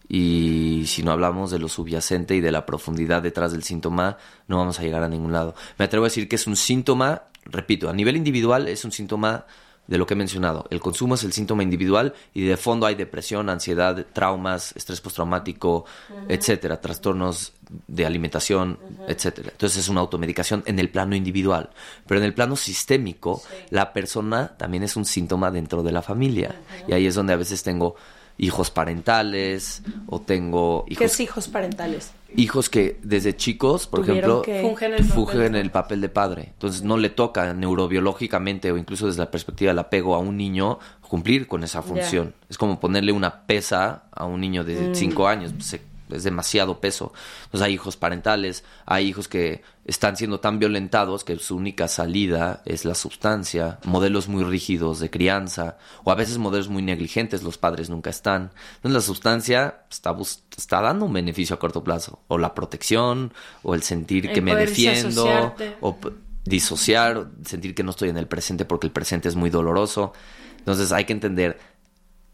Y si no hablamos de lo subyacente y de la profundidad detrás del síntoma, no vamos a llegar a ningún lado. Me atrevo a decir que es un síntoma, repito, a nivel individual es un síntoma de lo que he mencionado. El consumo es el síntoma individual y de fondo hay depresión, ansiedad, traumas, estrés postraumático, etcétera, trastornos de alimentación, etcétera. Entonces es una automedicación en el plano individual, pero en el plano sistémico la persona también es un síntoma dentro de la familia y ahí es donde a veces tengo hijos parentales o tengo ¿Qué es hijos parentales? Hijos que desde chicos, por ejemplo, que- Fungen el papel. fungen el papel de padre. Entonces no le toca neurobiológicamente o incluso desde la perspectiva del apego a un niño cumplir con esa función. Es como ponerle una pesa a un niño Mm. de 5 años. pues, se- es demasiado peso. Entonces hay hijos parentales, hay hijos que están siendo tan violentados que su única salida es la sustancia, modelos muy rígidos de crianza, o a veces modelos muy negligentes, los padres nunca están. Entonces la sustancia está, está dando un beneficio a corto plazo, o la protección, o el sentir El que me defiendo, o disociar, sentir que no estoy en el presente porque el presente es muy doloroso. Entonces hay que entender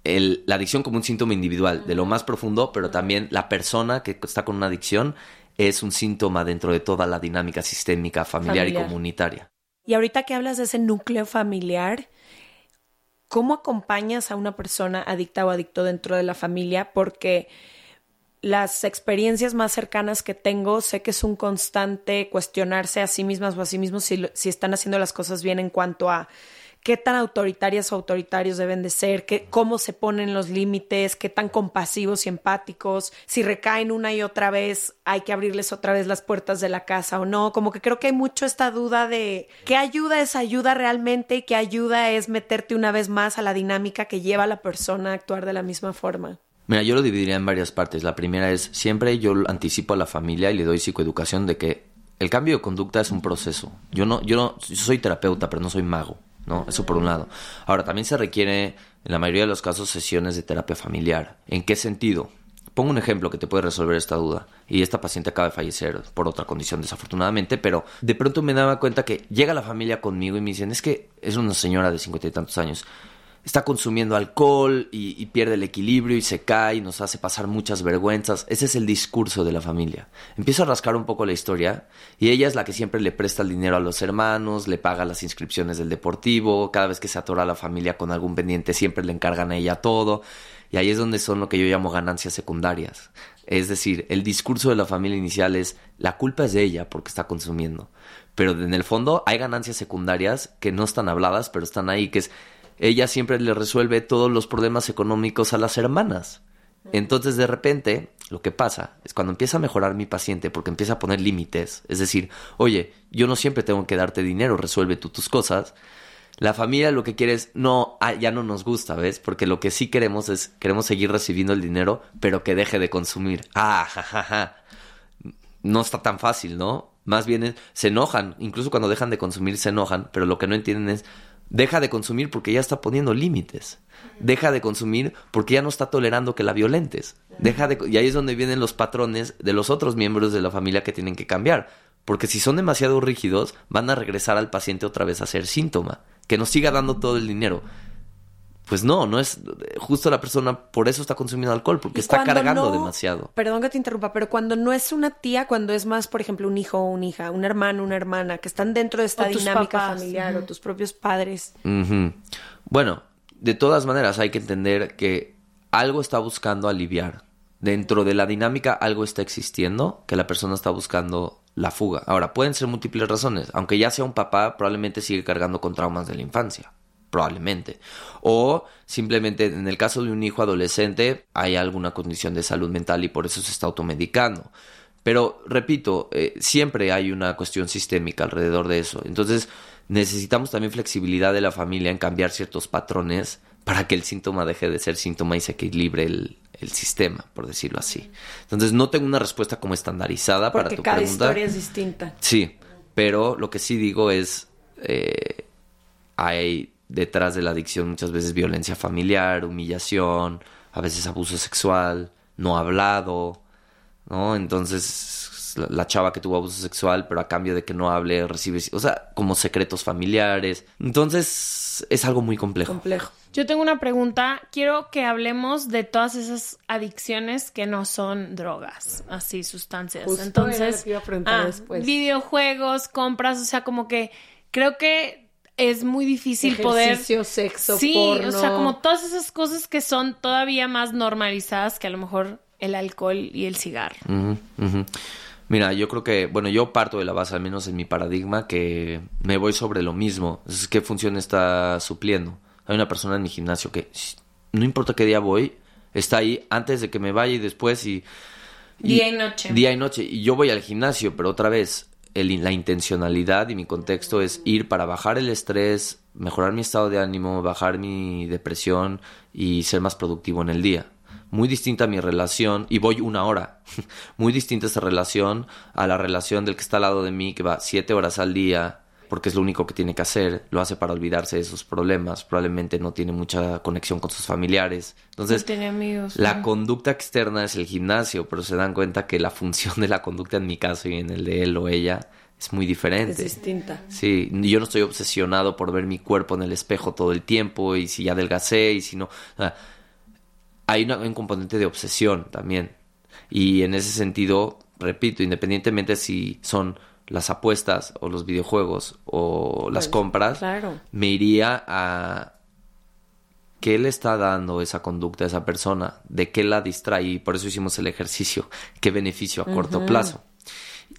el- la adicción como un síntoma individual de lo más profundo, pero también la persona que está con una adicción es un síntoma dentro de toda la dinámica sistémica, familiar, Familiar. y comunitaria. Y ahorita que hablas de ese núcleo familiar, ¿cómo acompañas a una persona adicta o adicto dentro de la familia? Porque las experiencias más cercanas que tengo, sé que es un constante cuestionarse a sí mismas o a sí mismos si, si están haciendo las cosas bien en cuanto a qué tan autoritarias o autoritarios deben de ser, qué, cómo se ponen los límites, qué tan compasivos y empáticos, si recaen una y otra vez, hay que abrirles otra vez las puertas de la casa o no. Como que creo que hay mucho esta duda de qué ayuda es ayuda realmente y qué ayuda es meterte una vez más a la dinámica que lleva a la persona a actuar de la misma forma. Mira, yo lo dividiría en varias partes. La primera es, siempre yo anticipo a la familia y le doy psicoeducación de que el cambio de conducta es un proceso. Yo no, yo no, soy terapeuta, pero no soy mago. ¿No? Eso por un lado. Ahora, también se requiere, en la mayoría de los casos, sesiones de terapia familiar. ¿En qué sentido? Pongo un ejemplo que te puede resolver esta duda. Y esta paciente acaba de fallecer por otra condición, desafortunadamente, pero de pronto me daba cuenta que llega la familia conmigo y me dicen, es que es una señora de cincuenta y tantos años está consumiendo alcohol y, pierde el equilibrio y se cae y nos hace pasar muchas vergüenzas. Ese es el discurso de la familia. Empiezo a rascar un poco la historia y ella es la que siempre le presta el dinero a los hermanos, le paga las inscripciones del deportivo, cada vez que se atora la familia con algún pendiente siempre le encargan a ella todo. Y ahí es donde son lo que yo llamo ganancias secundarias. Es decir, el discurso de la familia inicial es la culpa es de ella porque está consumiendo. Pero en el fondo hay ganancias secundarias que no están habladas, pero están ahí, que es ella siempre le resuelve todos los problemas económicos a las hermanas. Entonces de repente lo que pasa es cuando empieza a mejorar mi paciente porque empieza a poner límites, es decir, oye, yo no siempre tengo que darte dinero, resuelve tú tus cosas. La familia lo que quiere es, no, ah, ya no nos gusta, ¿ves? Porque lo que sí queremos es, queremos seguir recibiendo el dinero, pero que deje de consumir. Ah, jajaja. No está tan fácil, ¿no? Más bien se enojan, incluso cuando dejan de consumir se enojan, pero lo que no entienden es, Deja de consumir porque ya está poniendo límites. Deja de consumir porque ya no está tolerando que la violentes. Deja de, y ahí es donde vienen los patrones de los otros miembros de la familia que tienen que cambiar. Porque si son demasiado rígidos, van a regresar al paciente otra vez a ser síntoma. Que nos siga dando todo el dinero. Pues no, no es justo la persona, por eso está consumiendo alcohol, porque está cargando demasiado. Perdón que te interrumpa, pero cuando no es una tía, cuando es más, por ejemplo, un hijo o una hija, un hermano, una hermana, que están dentro de esta dinámica familiar o tus propios padres. Bueno, de todas maneras hay que entender que algo está buscando aliviar. Dentro de la dinámica algo está existiendo que la persona está buscando la fuga. Ahora, pueden ser múltiples razones. Aunque ya sea un papá, probablemente sigue cargando con traumas de la infancia probablemente. O simplemente en el caso de un hijo adolescente hay alguna condición de salud mental y por eso se está automedicando. Pero repito, eh, siempre hay una cuestión sistémica alrededor de eso. Entonces necesitamos también flexibilidad de la familia en cambiar ciertos patrones para que el síntoma deje de ser síntoma y se equilibre el, el sistema, por decirlo así. Entonces no tengo una respuesta como estandarizada para tu cada pregunta. historia es distinta. Sí, pero lo que sí digo es eh, hay detrás de la adicción muchas veces violencia familiar, humillación, a veces abuso sexual, no hablado, ¿no? Entonces la, chava que tuvo abuso sexual, pero a cambio de que no hable, recibe, o sea, como secretos familiares. Entonces es algo muy complejo. Complejo. Yo tengo una pregunta. Quiero que hablemos de todas esas adicciones que no son drogas, así sustancias. Entonces, ah, videojuegos, compras, o sea, como que creo que es muy difícil Ejercicio, poder. sexo, sí, porno. o sea, como todas esas cosas que son todavía más normalizadas que a lo mejor el alcohol y el cigarro. Mira, yo creo que, bueno, yo parto de la base, al menos en mi paradigma, que me voy sobre lo mismo. Es qué función está supliendo. Hay una persona en mi gimnasio que, no importa qué día voy, está ahí antes de que me vaya y después y día y noche. Día y noche. Y yo voy al gimnasio, pero otra vez, la intencionalidad y mi contexto es ir para bajar el estrés, mejorar mi estado de ánimo, bajar mi depresión y ser más productivo en el día. Muy distinta a mi relación, y voy una hora, *laughs* muy distinta esa relación a la relación del que está al lado de mí, que va siete horas al día, porque es lo único que tiene que hacer, lo hace para olvidarse de sus problemas, probablemente no tiene mucha conexión con sus familiares. Entonces, tiene amigos, la conducta externa es el gimnasio, pero se dan cuenta que la función de la conducta en mi caso y en el de él o ella es muy diferente. Es distinta. Sí, yo no estoy obsesionado por ver mi cuerpo en el espejo todo el tiempo y si ya adelgacé y si no. hay un componente de obsesión también. Y en ese sentido, repito, independientemente si son las apuestas o los videojuegos o las pues, compras, me iría a qué le está dando esa conducta a esa persona, de qué la distrae y por eso hicimos el ejercicio, qué beneficio a corto plazo.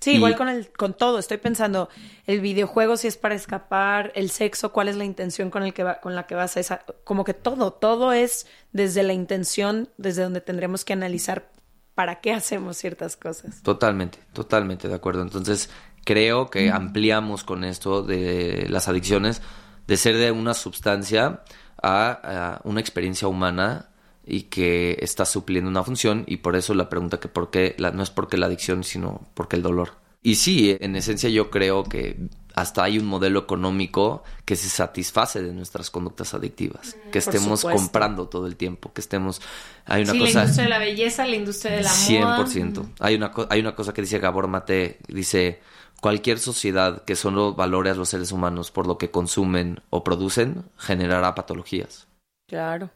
Sí, igual con el con todo, estoy pensando el videojuego si es para escapar, el sexo, cuál es la intención con el que va, con la que vas a esa como que todo, todo es desde la intención, desde donde tendremos que analizar para qué hacemos ciertas cosas. Totalmente, totalmente de acuerdo. Entonces, creo que ampliamos con esto de las adicciones de ser de una sustancia a, una experiencia humana y que está supliendo una función y por eso la pregunta que por qué la, no es porque la adicción sino porque el dolor y sí en esencia yo creo que hasta hay un modelo económico que se satisface de nuestras conductas adictivas, que estemos comprando todo el tiempo, que estemos hay una sí, cosa la industria de la belleza, la industria de la moda. 100%. Hay una, hay una cosa que dice Gabor Mate, dice, cualquier sociedad que solo valore a los seres humanos por lo que consumen o producen, generará patologías. Claro.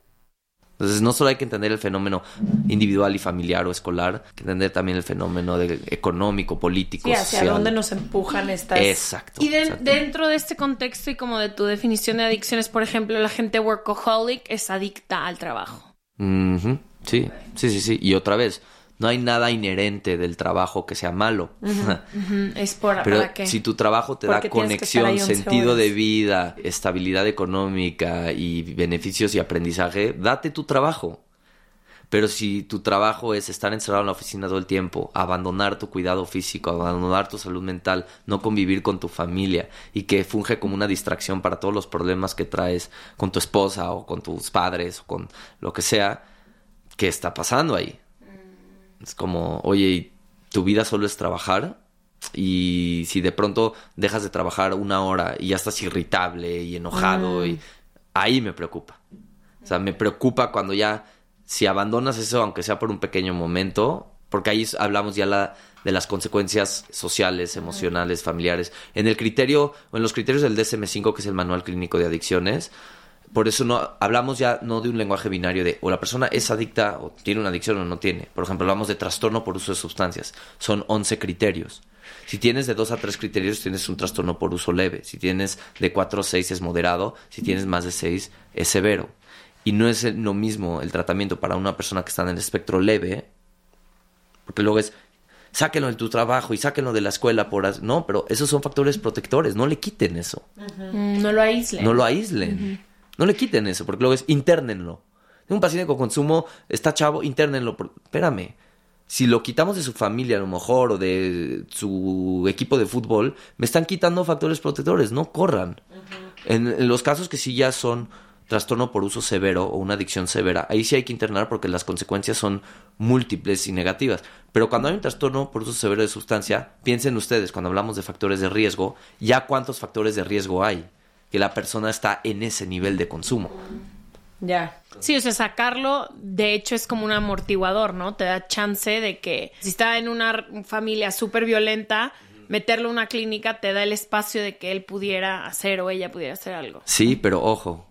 Entonces, no solo hay que entender el fenómeno individual y familiar o escolar, hay que entender también el fenómeno de- económico, político, Sí, hacia social. dónde nos empujan estas... Exacto. Y de- exacto. dentro de este contexto y como de tu definición de adicciones, por ejemplo, la gente workaholic es adicta al trabajo. Sí, sí, sí, sí. Y otra vez, no hay nada inherente del trabajo que sea malo. *laughs* Es por, Pero para qué. si tu trabajo te da Porque conexión, ahí 11 sentido de vida, estabilidad económica y beneficios y aprendizaje, date tu trabajo. Pero si tu trabajo es estar encerrado en la oficina todo el tiempo, abandonar tu cuidado físico, abandonar tu salud mental, no convivir con tu familia y que funge como una distracción para todos los problemas que traes con tu esposa o con tus padres o con lo que sea, ¿qué está pasando ahí? Es como, oye, ¿tu vida solo es trabajar? Y si de pronto dejas de trabajar una hora y ya estás irritable y enojado, y ahí me preocupa. O sea, me preocupa cuando ya, si abandonas eso, aunque sea por un pequeño momento, porque ahí hablamos ya la, de las consecuencias sociales, emocionales, familiares. En el criterio, o en los criterios del DSM-5, que es el Manual Clínico de Adicciones, por eso no hablamos ya no de un lenguaje binario de o la persona es adicta o tiene una adicción o no tiene. Por ejemplo, hablamos de trastorno por uso de sustancias. Son 11 criterios. Si tienes de 2 a 3 criterios, tienes un trastorno por uso leve. Si tienes de 4 a 6 es moderado. Si tienes más de 6 es severo. Y no es lo mismo el tratamiento para una persona que está en el espectro leve, porque luego es sáquenlo de tu trabajo y sáquenlo de la escuela por as-". no, pero esos son factores protectores, no le quiten eso. Mm, No lo aíslen. No lo aíslen. No le quiten eso, porque luego es internenlo. Un paciente con consumo está chavo, internenlo. por- Espérame. Si lo quitamos de su familia a lo mejor o de su equipo de fútbol, me están quitando factores protectores, no corran. en, en los casos que sí ya son trastorno por uso severo o una adicción severa, ahí sí hay que internar porque las consecuencias son múltiples y negativas. Pero cuando hay un trastorno por uso severo de sustancia, piensen ustedes, cuando hablamos de factores de riesgo, ya cuántos factores de riesgo hay que la persona está en ese nivel de consumo. Ya. Sí, o sea, sacarlo, de hecho, es como un amortiguador, ¿no? Te da chance de que si está en una familia súper violenta, meterlo en una clínica te da el espacio de que él pudiera hacer o ella pudiera hacer algo. Sí, pero ojo,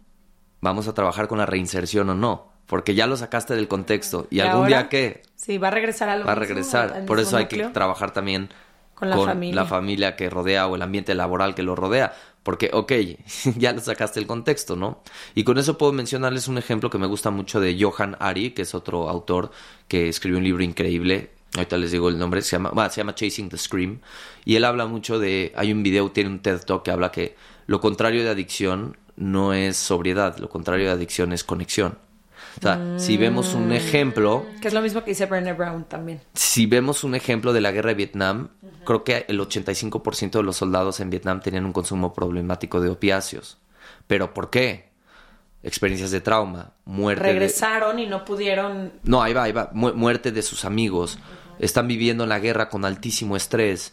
vamos a trabajar con la reinserción o no, porque ya lo sacaste del contexto y, ¿Y algún ahora? día qué Sí, va a regresar a lo va a mismo, regresar. al Por eso hay que trabajar también Con la familia. familia que rodea o el ambiente laboral que lo rodea. Porque, ok, *laughs* ya sacaste el contexto, ¿no? Y con eso puedo mencionarles un ejemplo que me gusta mucho de Johan Ari, que es otro autor que escribió un libro increíble. Ahorita les digo el nombre, se llama, bueno, se llama Chasing the Scream. Y él habla mucho de, hay un video, tiene un TED Talk que habla que lo contrario de adicción no es sobriedad, lo contrario de adicción es conexión. O sea, si vemos un ejemplo, Que es lo mismo que dice Brené Brown también. si vemos un ejemplo de la guerra de Vietnam, creo que el 85% de los soldados en Vietnam tenían un consumo problemático de opiáceos. ¿Pero por qué? Experiencias de trauma, muerte. de- Regresaron y no pudieron... No, ahí va, ahí va. Mu- muerte de sus amigos. Están viviendo la guerra con altísimo estrés.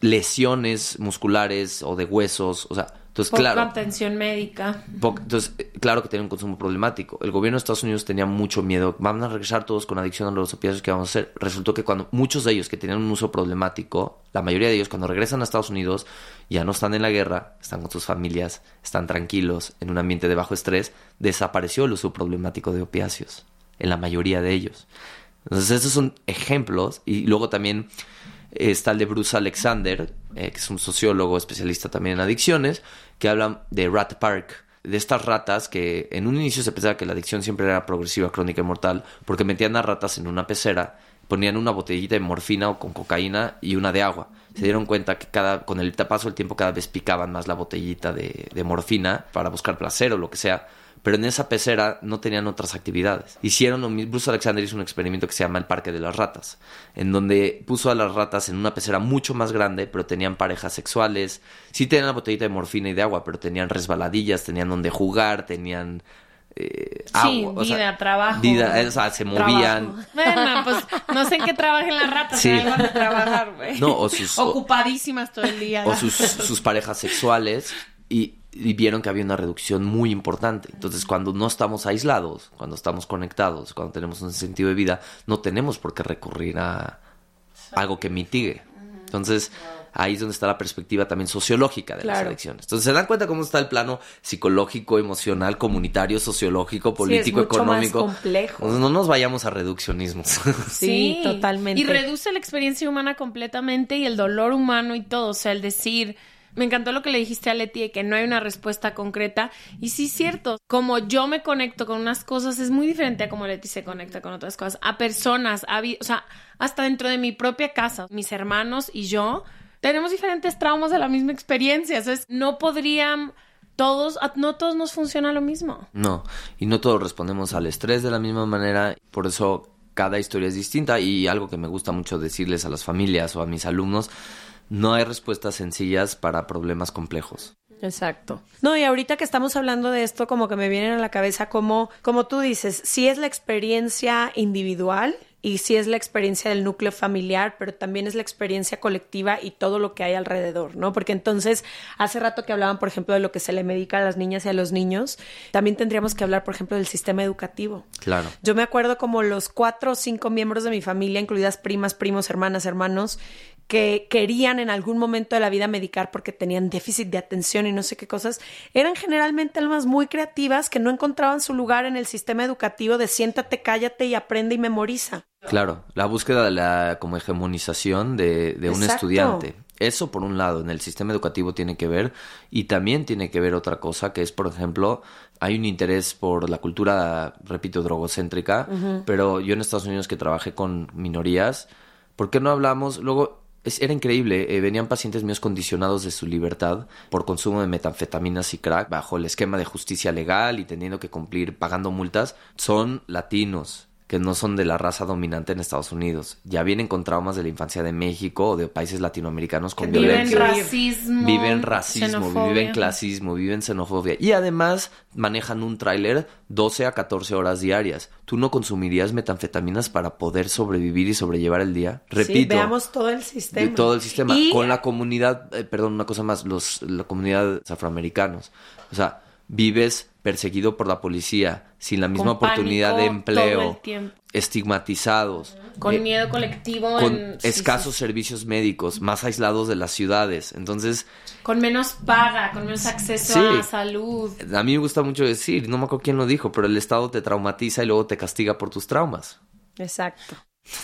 Lesiones musculares o de huesos. O sea, entonces, Poca claro. atención médica. Entonces, eh, claro que tiene un consumo problemático. El gobierno de Estados Unidos tenía mucho miedo. Van a regresar todos con adicción a los opiáceos que vamos a hacer. Resultó que cuando muchos de ellos que tenían un uso problemático, la mayoría de ellos cuando regresan a Estados Unidos ya no están en la guerra, están con sus familias, están tranquilos, en un ambiente de bajo estrés, desapareció el uso problemático de opiáceos en la mayoría de ellos. Entonces, esos son ejemplos. Y luego también está el de Bruce Alexander, eh, que es un sociólogo especialista también en adicciones, que habla de Rat Park, de estas ratas que en un inicio se pensaba que la adicción siempre era progresiva, crónica y mortal, porque metían a ratas en una pecera, ponían una botellita de morfina o con cocaína y una de agua. Se dieron cuenta que cada, con el paso del tiempo cada vez picaban más la botellita de, de morfina para buscar placer o lo que sea pero en esa pecera no tenían otras actividades. Hicieron lo mismo, Bruce Alexander hizo un experimento que se llama el Parque de las Ratas, en donde puso a las ratas en una pecera mucho más grande, pero tenían parejas sexuales, sí tenían la botellita de morfina y de agua, pero tenían resbaladillas, tenían donde jugar, tenían eh, Sí, agua, o sea, vida, trabajo. vida, eh, o sea, se movían. Bueno, pues no sé en qué trabajen las ratas, Sí. a trabajar, güey. No, o sus- Ocupadísimas todo el día. o sus, sus parejas sexuales y, y vieron que había una reducción muy importante. Entonces, cuando no estamos aislados, cuando estamos conectados, cuando tenemos un sentido de vida, no tenemos por qué recurrir a algo que mitigue. Entonces, ahí es donde está la perspectiva también sociológica de las Claro. adicciones. Entonces, se dan cuenta cómo está el plano psicológico, emocional, comunitario, sociológico, Sí, es político, más económico. complejo. No nos vayamos a reduccionismos. *laughs* Sí, totalmente. Y reduce la experiencia humana completamente y el dolor humano y todo. O sea, el decir, me encantó lo que le dijiste a Leti que no hay una respuesta concreta. Y sí, cierto. Como yo me conecto con unas cosas, es muy diferente a como Leti se conecta con otras cosas. A personas, a o sea, hasta dentro de mi propia casa, mis hermanos y yo tenemos diferentes traumas de la misma experiencia. Entonces, no podrían todos, no todos nos funciona lo mismo. No, y no todos respondemos al estrés de la misma manera, por eso cada historia es distinta y algo que me gusta mucho decirles a las familias o a mis alumnos, no hay respuestas sencillas para problemas complejos. Exacto. No, y ahorita que estamos hablando de esto, como que me vienen a la cabeza como, como tú dices, sí es la experiencia individual y sí es la experiencia del núcleo familiar, pero también es la experiencia colectiva y todo lo que hay alrededor, ¿no? Porque entonces, hace rato que hablaban, por ejemplo, de lo que se le medica a las niñas y a los niños, también tendríamos que hablar, por ejemplo, del sistema educativo. Claro. Yo me acuerdo como los cuatro o cinco miembros de mi familia, incluidas primas, primos, hermanas, hermanos, que querían en algún momento de la vida medicar porque tenían déficit de atención y no sé qué cosas, eran generalmente almas muy creativas que no encontraban su lugar en el sistema educativo de siéntate, cállate y aprende y memoriza. Claro, la búsqueda de la como hegemonización de, de un estudiante. Eso por un lado en el sistema educativo tiene que ver y también tiene que ver otra cosa que es, por ejemplo, hay un interés por la cultura, repito, drogocéntrica, pero yo en Estados Unidos que trabajé con minorías, ¿por qué no hablamos? Luego es- era increíble, eh, venían pacientes míos condicionados de su libertad por consumo de metanfetaminas y crack bajo el esquema de justicia legal y teniendo que cumplir pagando multas. Son latinos que no son de la raza dominante en Estados Unidos. Ya vienen con traumas de la infancia de México o de países latinoamericanos con viven violencia. racismo. Viven racismo, xenofobia. viven clasismo, viven xenofobia. Y además manejan un tráiler 12 a 14 horas diarias. ¿Tú no consumirías metanfetaminas para poder sobrevivir y sobrellevar el día? Sí, Repito. veamos todo el sistema. De todo el sistema. Y- Con la comunidad, eh, perdón, una cosa más, los, la comunidad afroamericanos. O sea, vives perseguido por la policía, sin la misma Con oportunidad de pánico empleo, estigmatizados. Con eh, miedo colectivo. con en- escasos sí, servicios médicos, más aislados de las ciudades. Entonces. Con menos paga, con menos acceso Sí. a salud. a mí me gusta mucho decir, no me acuerdo quién lo dijo, pero el Estado te traumatiza y luego te castiga por tus traumas. Exacto.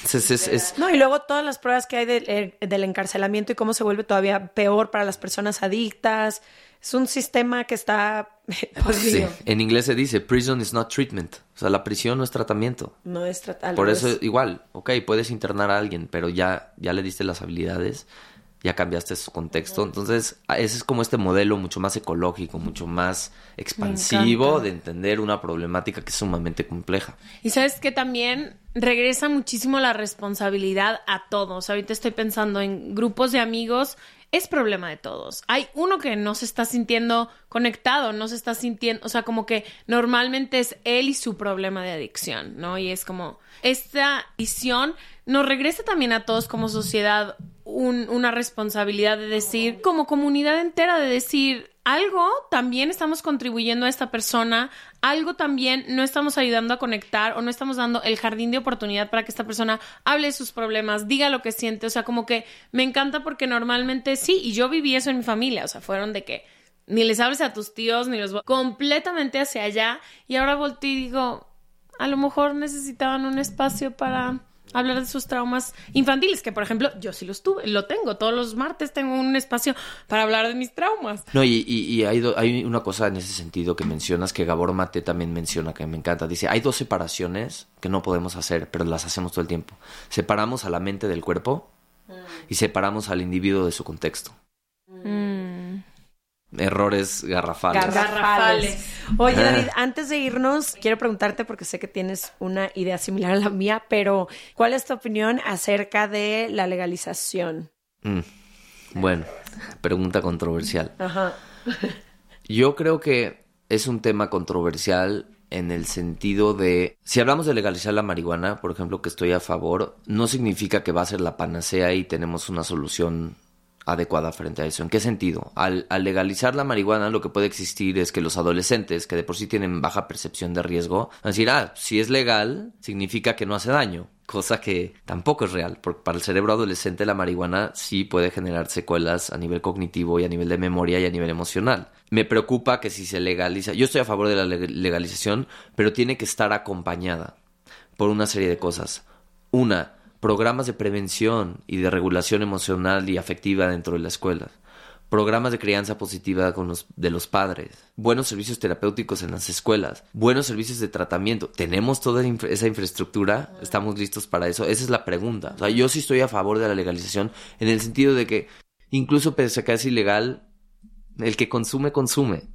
Entonces, es, es- No, y luego todas las pruebas que hay del- eh, del encarcelamiento y cómo se vuelve todavía peor para las personas adictas. Es un sistema que está *laughs* sí, en inglés se dice, prison is not treatment. O sea, la prisión no es tratamiento. No es tratar. Por eso, igual, ok, puedes internar a alguien, pero ya, ya le diste las habilidades, ya cambiaste su contexto. Entonces, a- ese es como este modelo mucho más ecológico, mucho más expansivo de entender una problemática que es sumamente compleja. Y sabes que también regresa muchísimo la responsabilidad a todos. Ahorita estoy pensando en grupos de amigos. Es problema de todos. Hay uno que no se está sintiendo conectado, no se está sintiendo, o sea, como que normalmente es él y su problema de adicción, ¿no? Y es como, esta visión nos regresa también a todos como sociedad un- una responsabilidad de decir, como comunidad entera, de decir, algo también estamos contribuyendo a esta persona, algo también no estamos ayudando a conectar o no estamos dando el jardín de oportunidad para que esta persona hable de sus problemas, diga lo que siente, o sea, como que me encanta porque normalmente sí, y yo viví eso en mi familia, o sea, fueron de que ni les hables a tus tíos, ni los... completamente hacia allá, y ahora volteo y digo, a lo mejor necesitaban un espacio para hablar de sus traumas infantiles, que por ejemplo yo sí los tuve, lo tengo, todos los martes tengo un espacio para hablar de mis traumas. No, y, y- y hay, do- hay una cosa en ese sentido que mencionas, que Gabor Mate también menciona, que me encanta. Dice, hay dos separaciones que no podemos hacer, pero las hacemos todo el tiempo. Separamos a la mente del cuerpo y separamos al individuo de su contexto. Errores garrafales. Garrafales. Oye. David, antes de irnos, quiero preguntarte, porque sé que tienes una idea similar a la mía, pero ¿cuál es tu opinión acerca de la legalización? Mm, Bueno, pregunta controversial. Ajá. Yo creo que es un tema controversial en el sentido de, si hablamos de legalizar la marihuana, por ejemplo, que estoy a favor, no significa que va a ser la panacea y tenemos una solución adecuada frente a eso. ¿En qué sentido? Al, legalizar la marihuana, lo que puede existir es que los adolescentes, que de por sí tienen baja percepción de riesgo, van a decir, ah, si es legal, significa que no hace daño. Cosa que tampoco es real, porque para el cerebro adolescente la marihuana sí puede generar secuelas a nivel cognitivo y a nivel de memoria y a nivel emocional. Me preocupa que si se legaliza, yo estoy a favor de la legalización, pero tiene que estar acompañada por una serie de cosas. Una, programas de prevención y de regulación emocional y afectiva dentro de la escuela, programas de crianza positiva con los, de los padres, buenos servicios terapéuticos en las escuelas, buenos servicios de tratamiento. ¿Tenemos toda esa infraestructura? ¿Estamos listos para eso? Esa es la pregunta. Yo sí estoy a favor de la legalización en el sentido de que incluso pese a que es ilegal, el que consume, consume.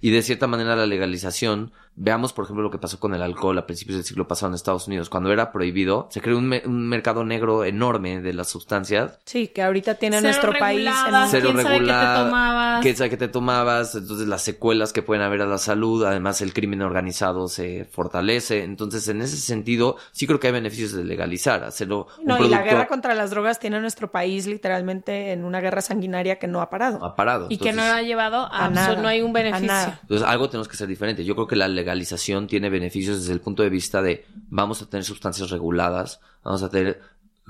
Y de cierta manera la legalización, veamos por ejemplo lo que pasó con el alcohol a principios del siglo pasado en Estados Unidos. Cuando era prohibido, se creó un, mercado negro enorme de las sustancias. Sí, que ahorita tiene nuestro país. En Cero regulado. ¿Quién sabe que te tomabas? Entonces las secuelas que pueden haber a la salud, además el crimen organizado se fortalece. Entonces en ese sentido sí creo que hay beneficios de legalizar, hacerlo. No, y la guerra contra las drogas tiene a nuestro país literalmente en una guerra sanguinaria que no ha parado. Ha parado. Y que no ha llevado a, nada, no hay un beneficio. Entonces algo tenemos que ser diferente. Yo creo que la legalización tiene beneficios desde el punto de vista de vamos a tener sustancias reguladas, vamos a tener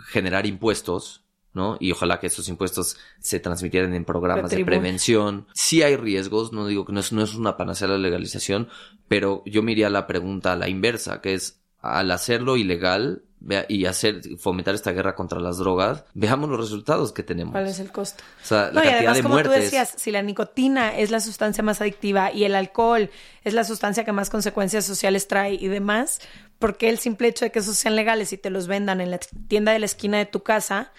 generar impuestos, ¿no? Y ojalá que esos impuestos se transmitieran en programas de prevención. Sí hay riesgos, no digo que no es, no es una panacea la legalización, pero yo me iría a la pregunta a la inversa, que es al hacerlo ilegal, y hacer fomentar esta guerra contra las drogas, veamos los resultados que tenemos. ¿Cuál es el costo? O sea, la cantidad de como tú decías, si la nicotina es la sustancia más adictiva y el alcohol es la sustancia que más consecuencias sociales trae y demás, ¿por qué el simple hecho de que esos sean legales y te los vendan en la tienda de la esquina de tu casa?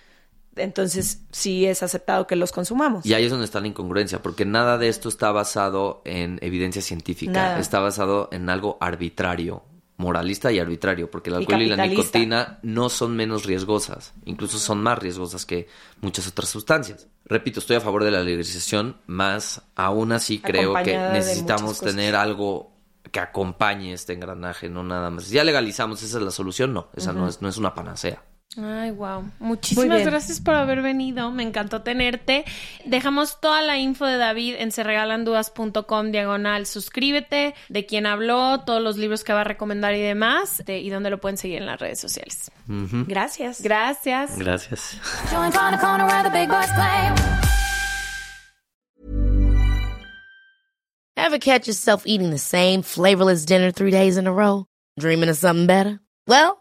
Entonces sí es aceptado que los consumamos. Y ahí es donde está la incongruencia, porque nada de esto está basado en evidencia científica, está basado en algo arbitrario, moralista y arbitrario, porque el alcohol y, la nicotina no son menos riesgosas, incluso son más riesgosas que muchas otras sustancias. Repito, estoy a favor de la legalización, más aún así creo que necesitamos tener algo que acompañe este engranaje, no nada más. Ya legalizamos, esa es la solución, no, esa no, es, no es una panacea. Ay, wow. Muchísimas gracias por haber venido. Me encantó tenerte. Dejamos toda la info de David en serregalandudas.com diagonal. Suscríbete, de quién habló, todos los libros que va a recomendar y demás, y dónde lo pueden seguir en las redes sociales. Gracias. Gracias. Gracias. Ever catch yourself eating the same flavorless dinner three days in a row? Dreaming of something better? Well,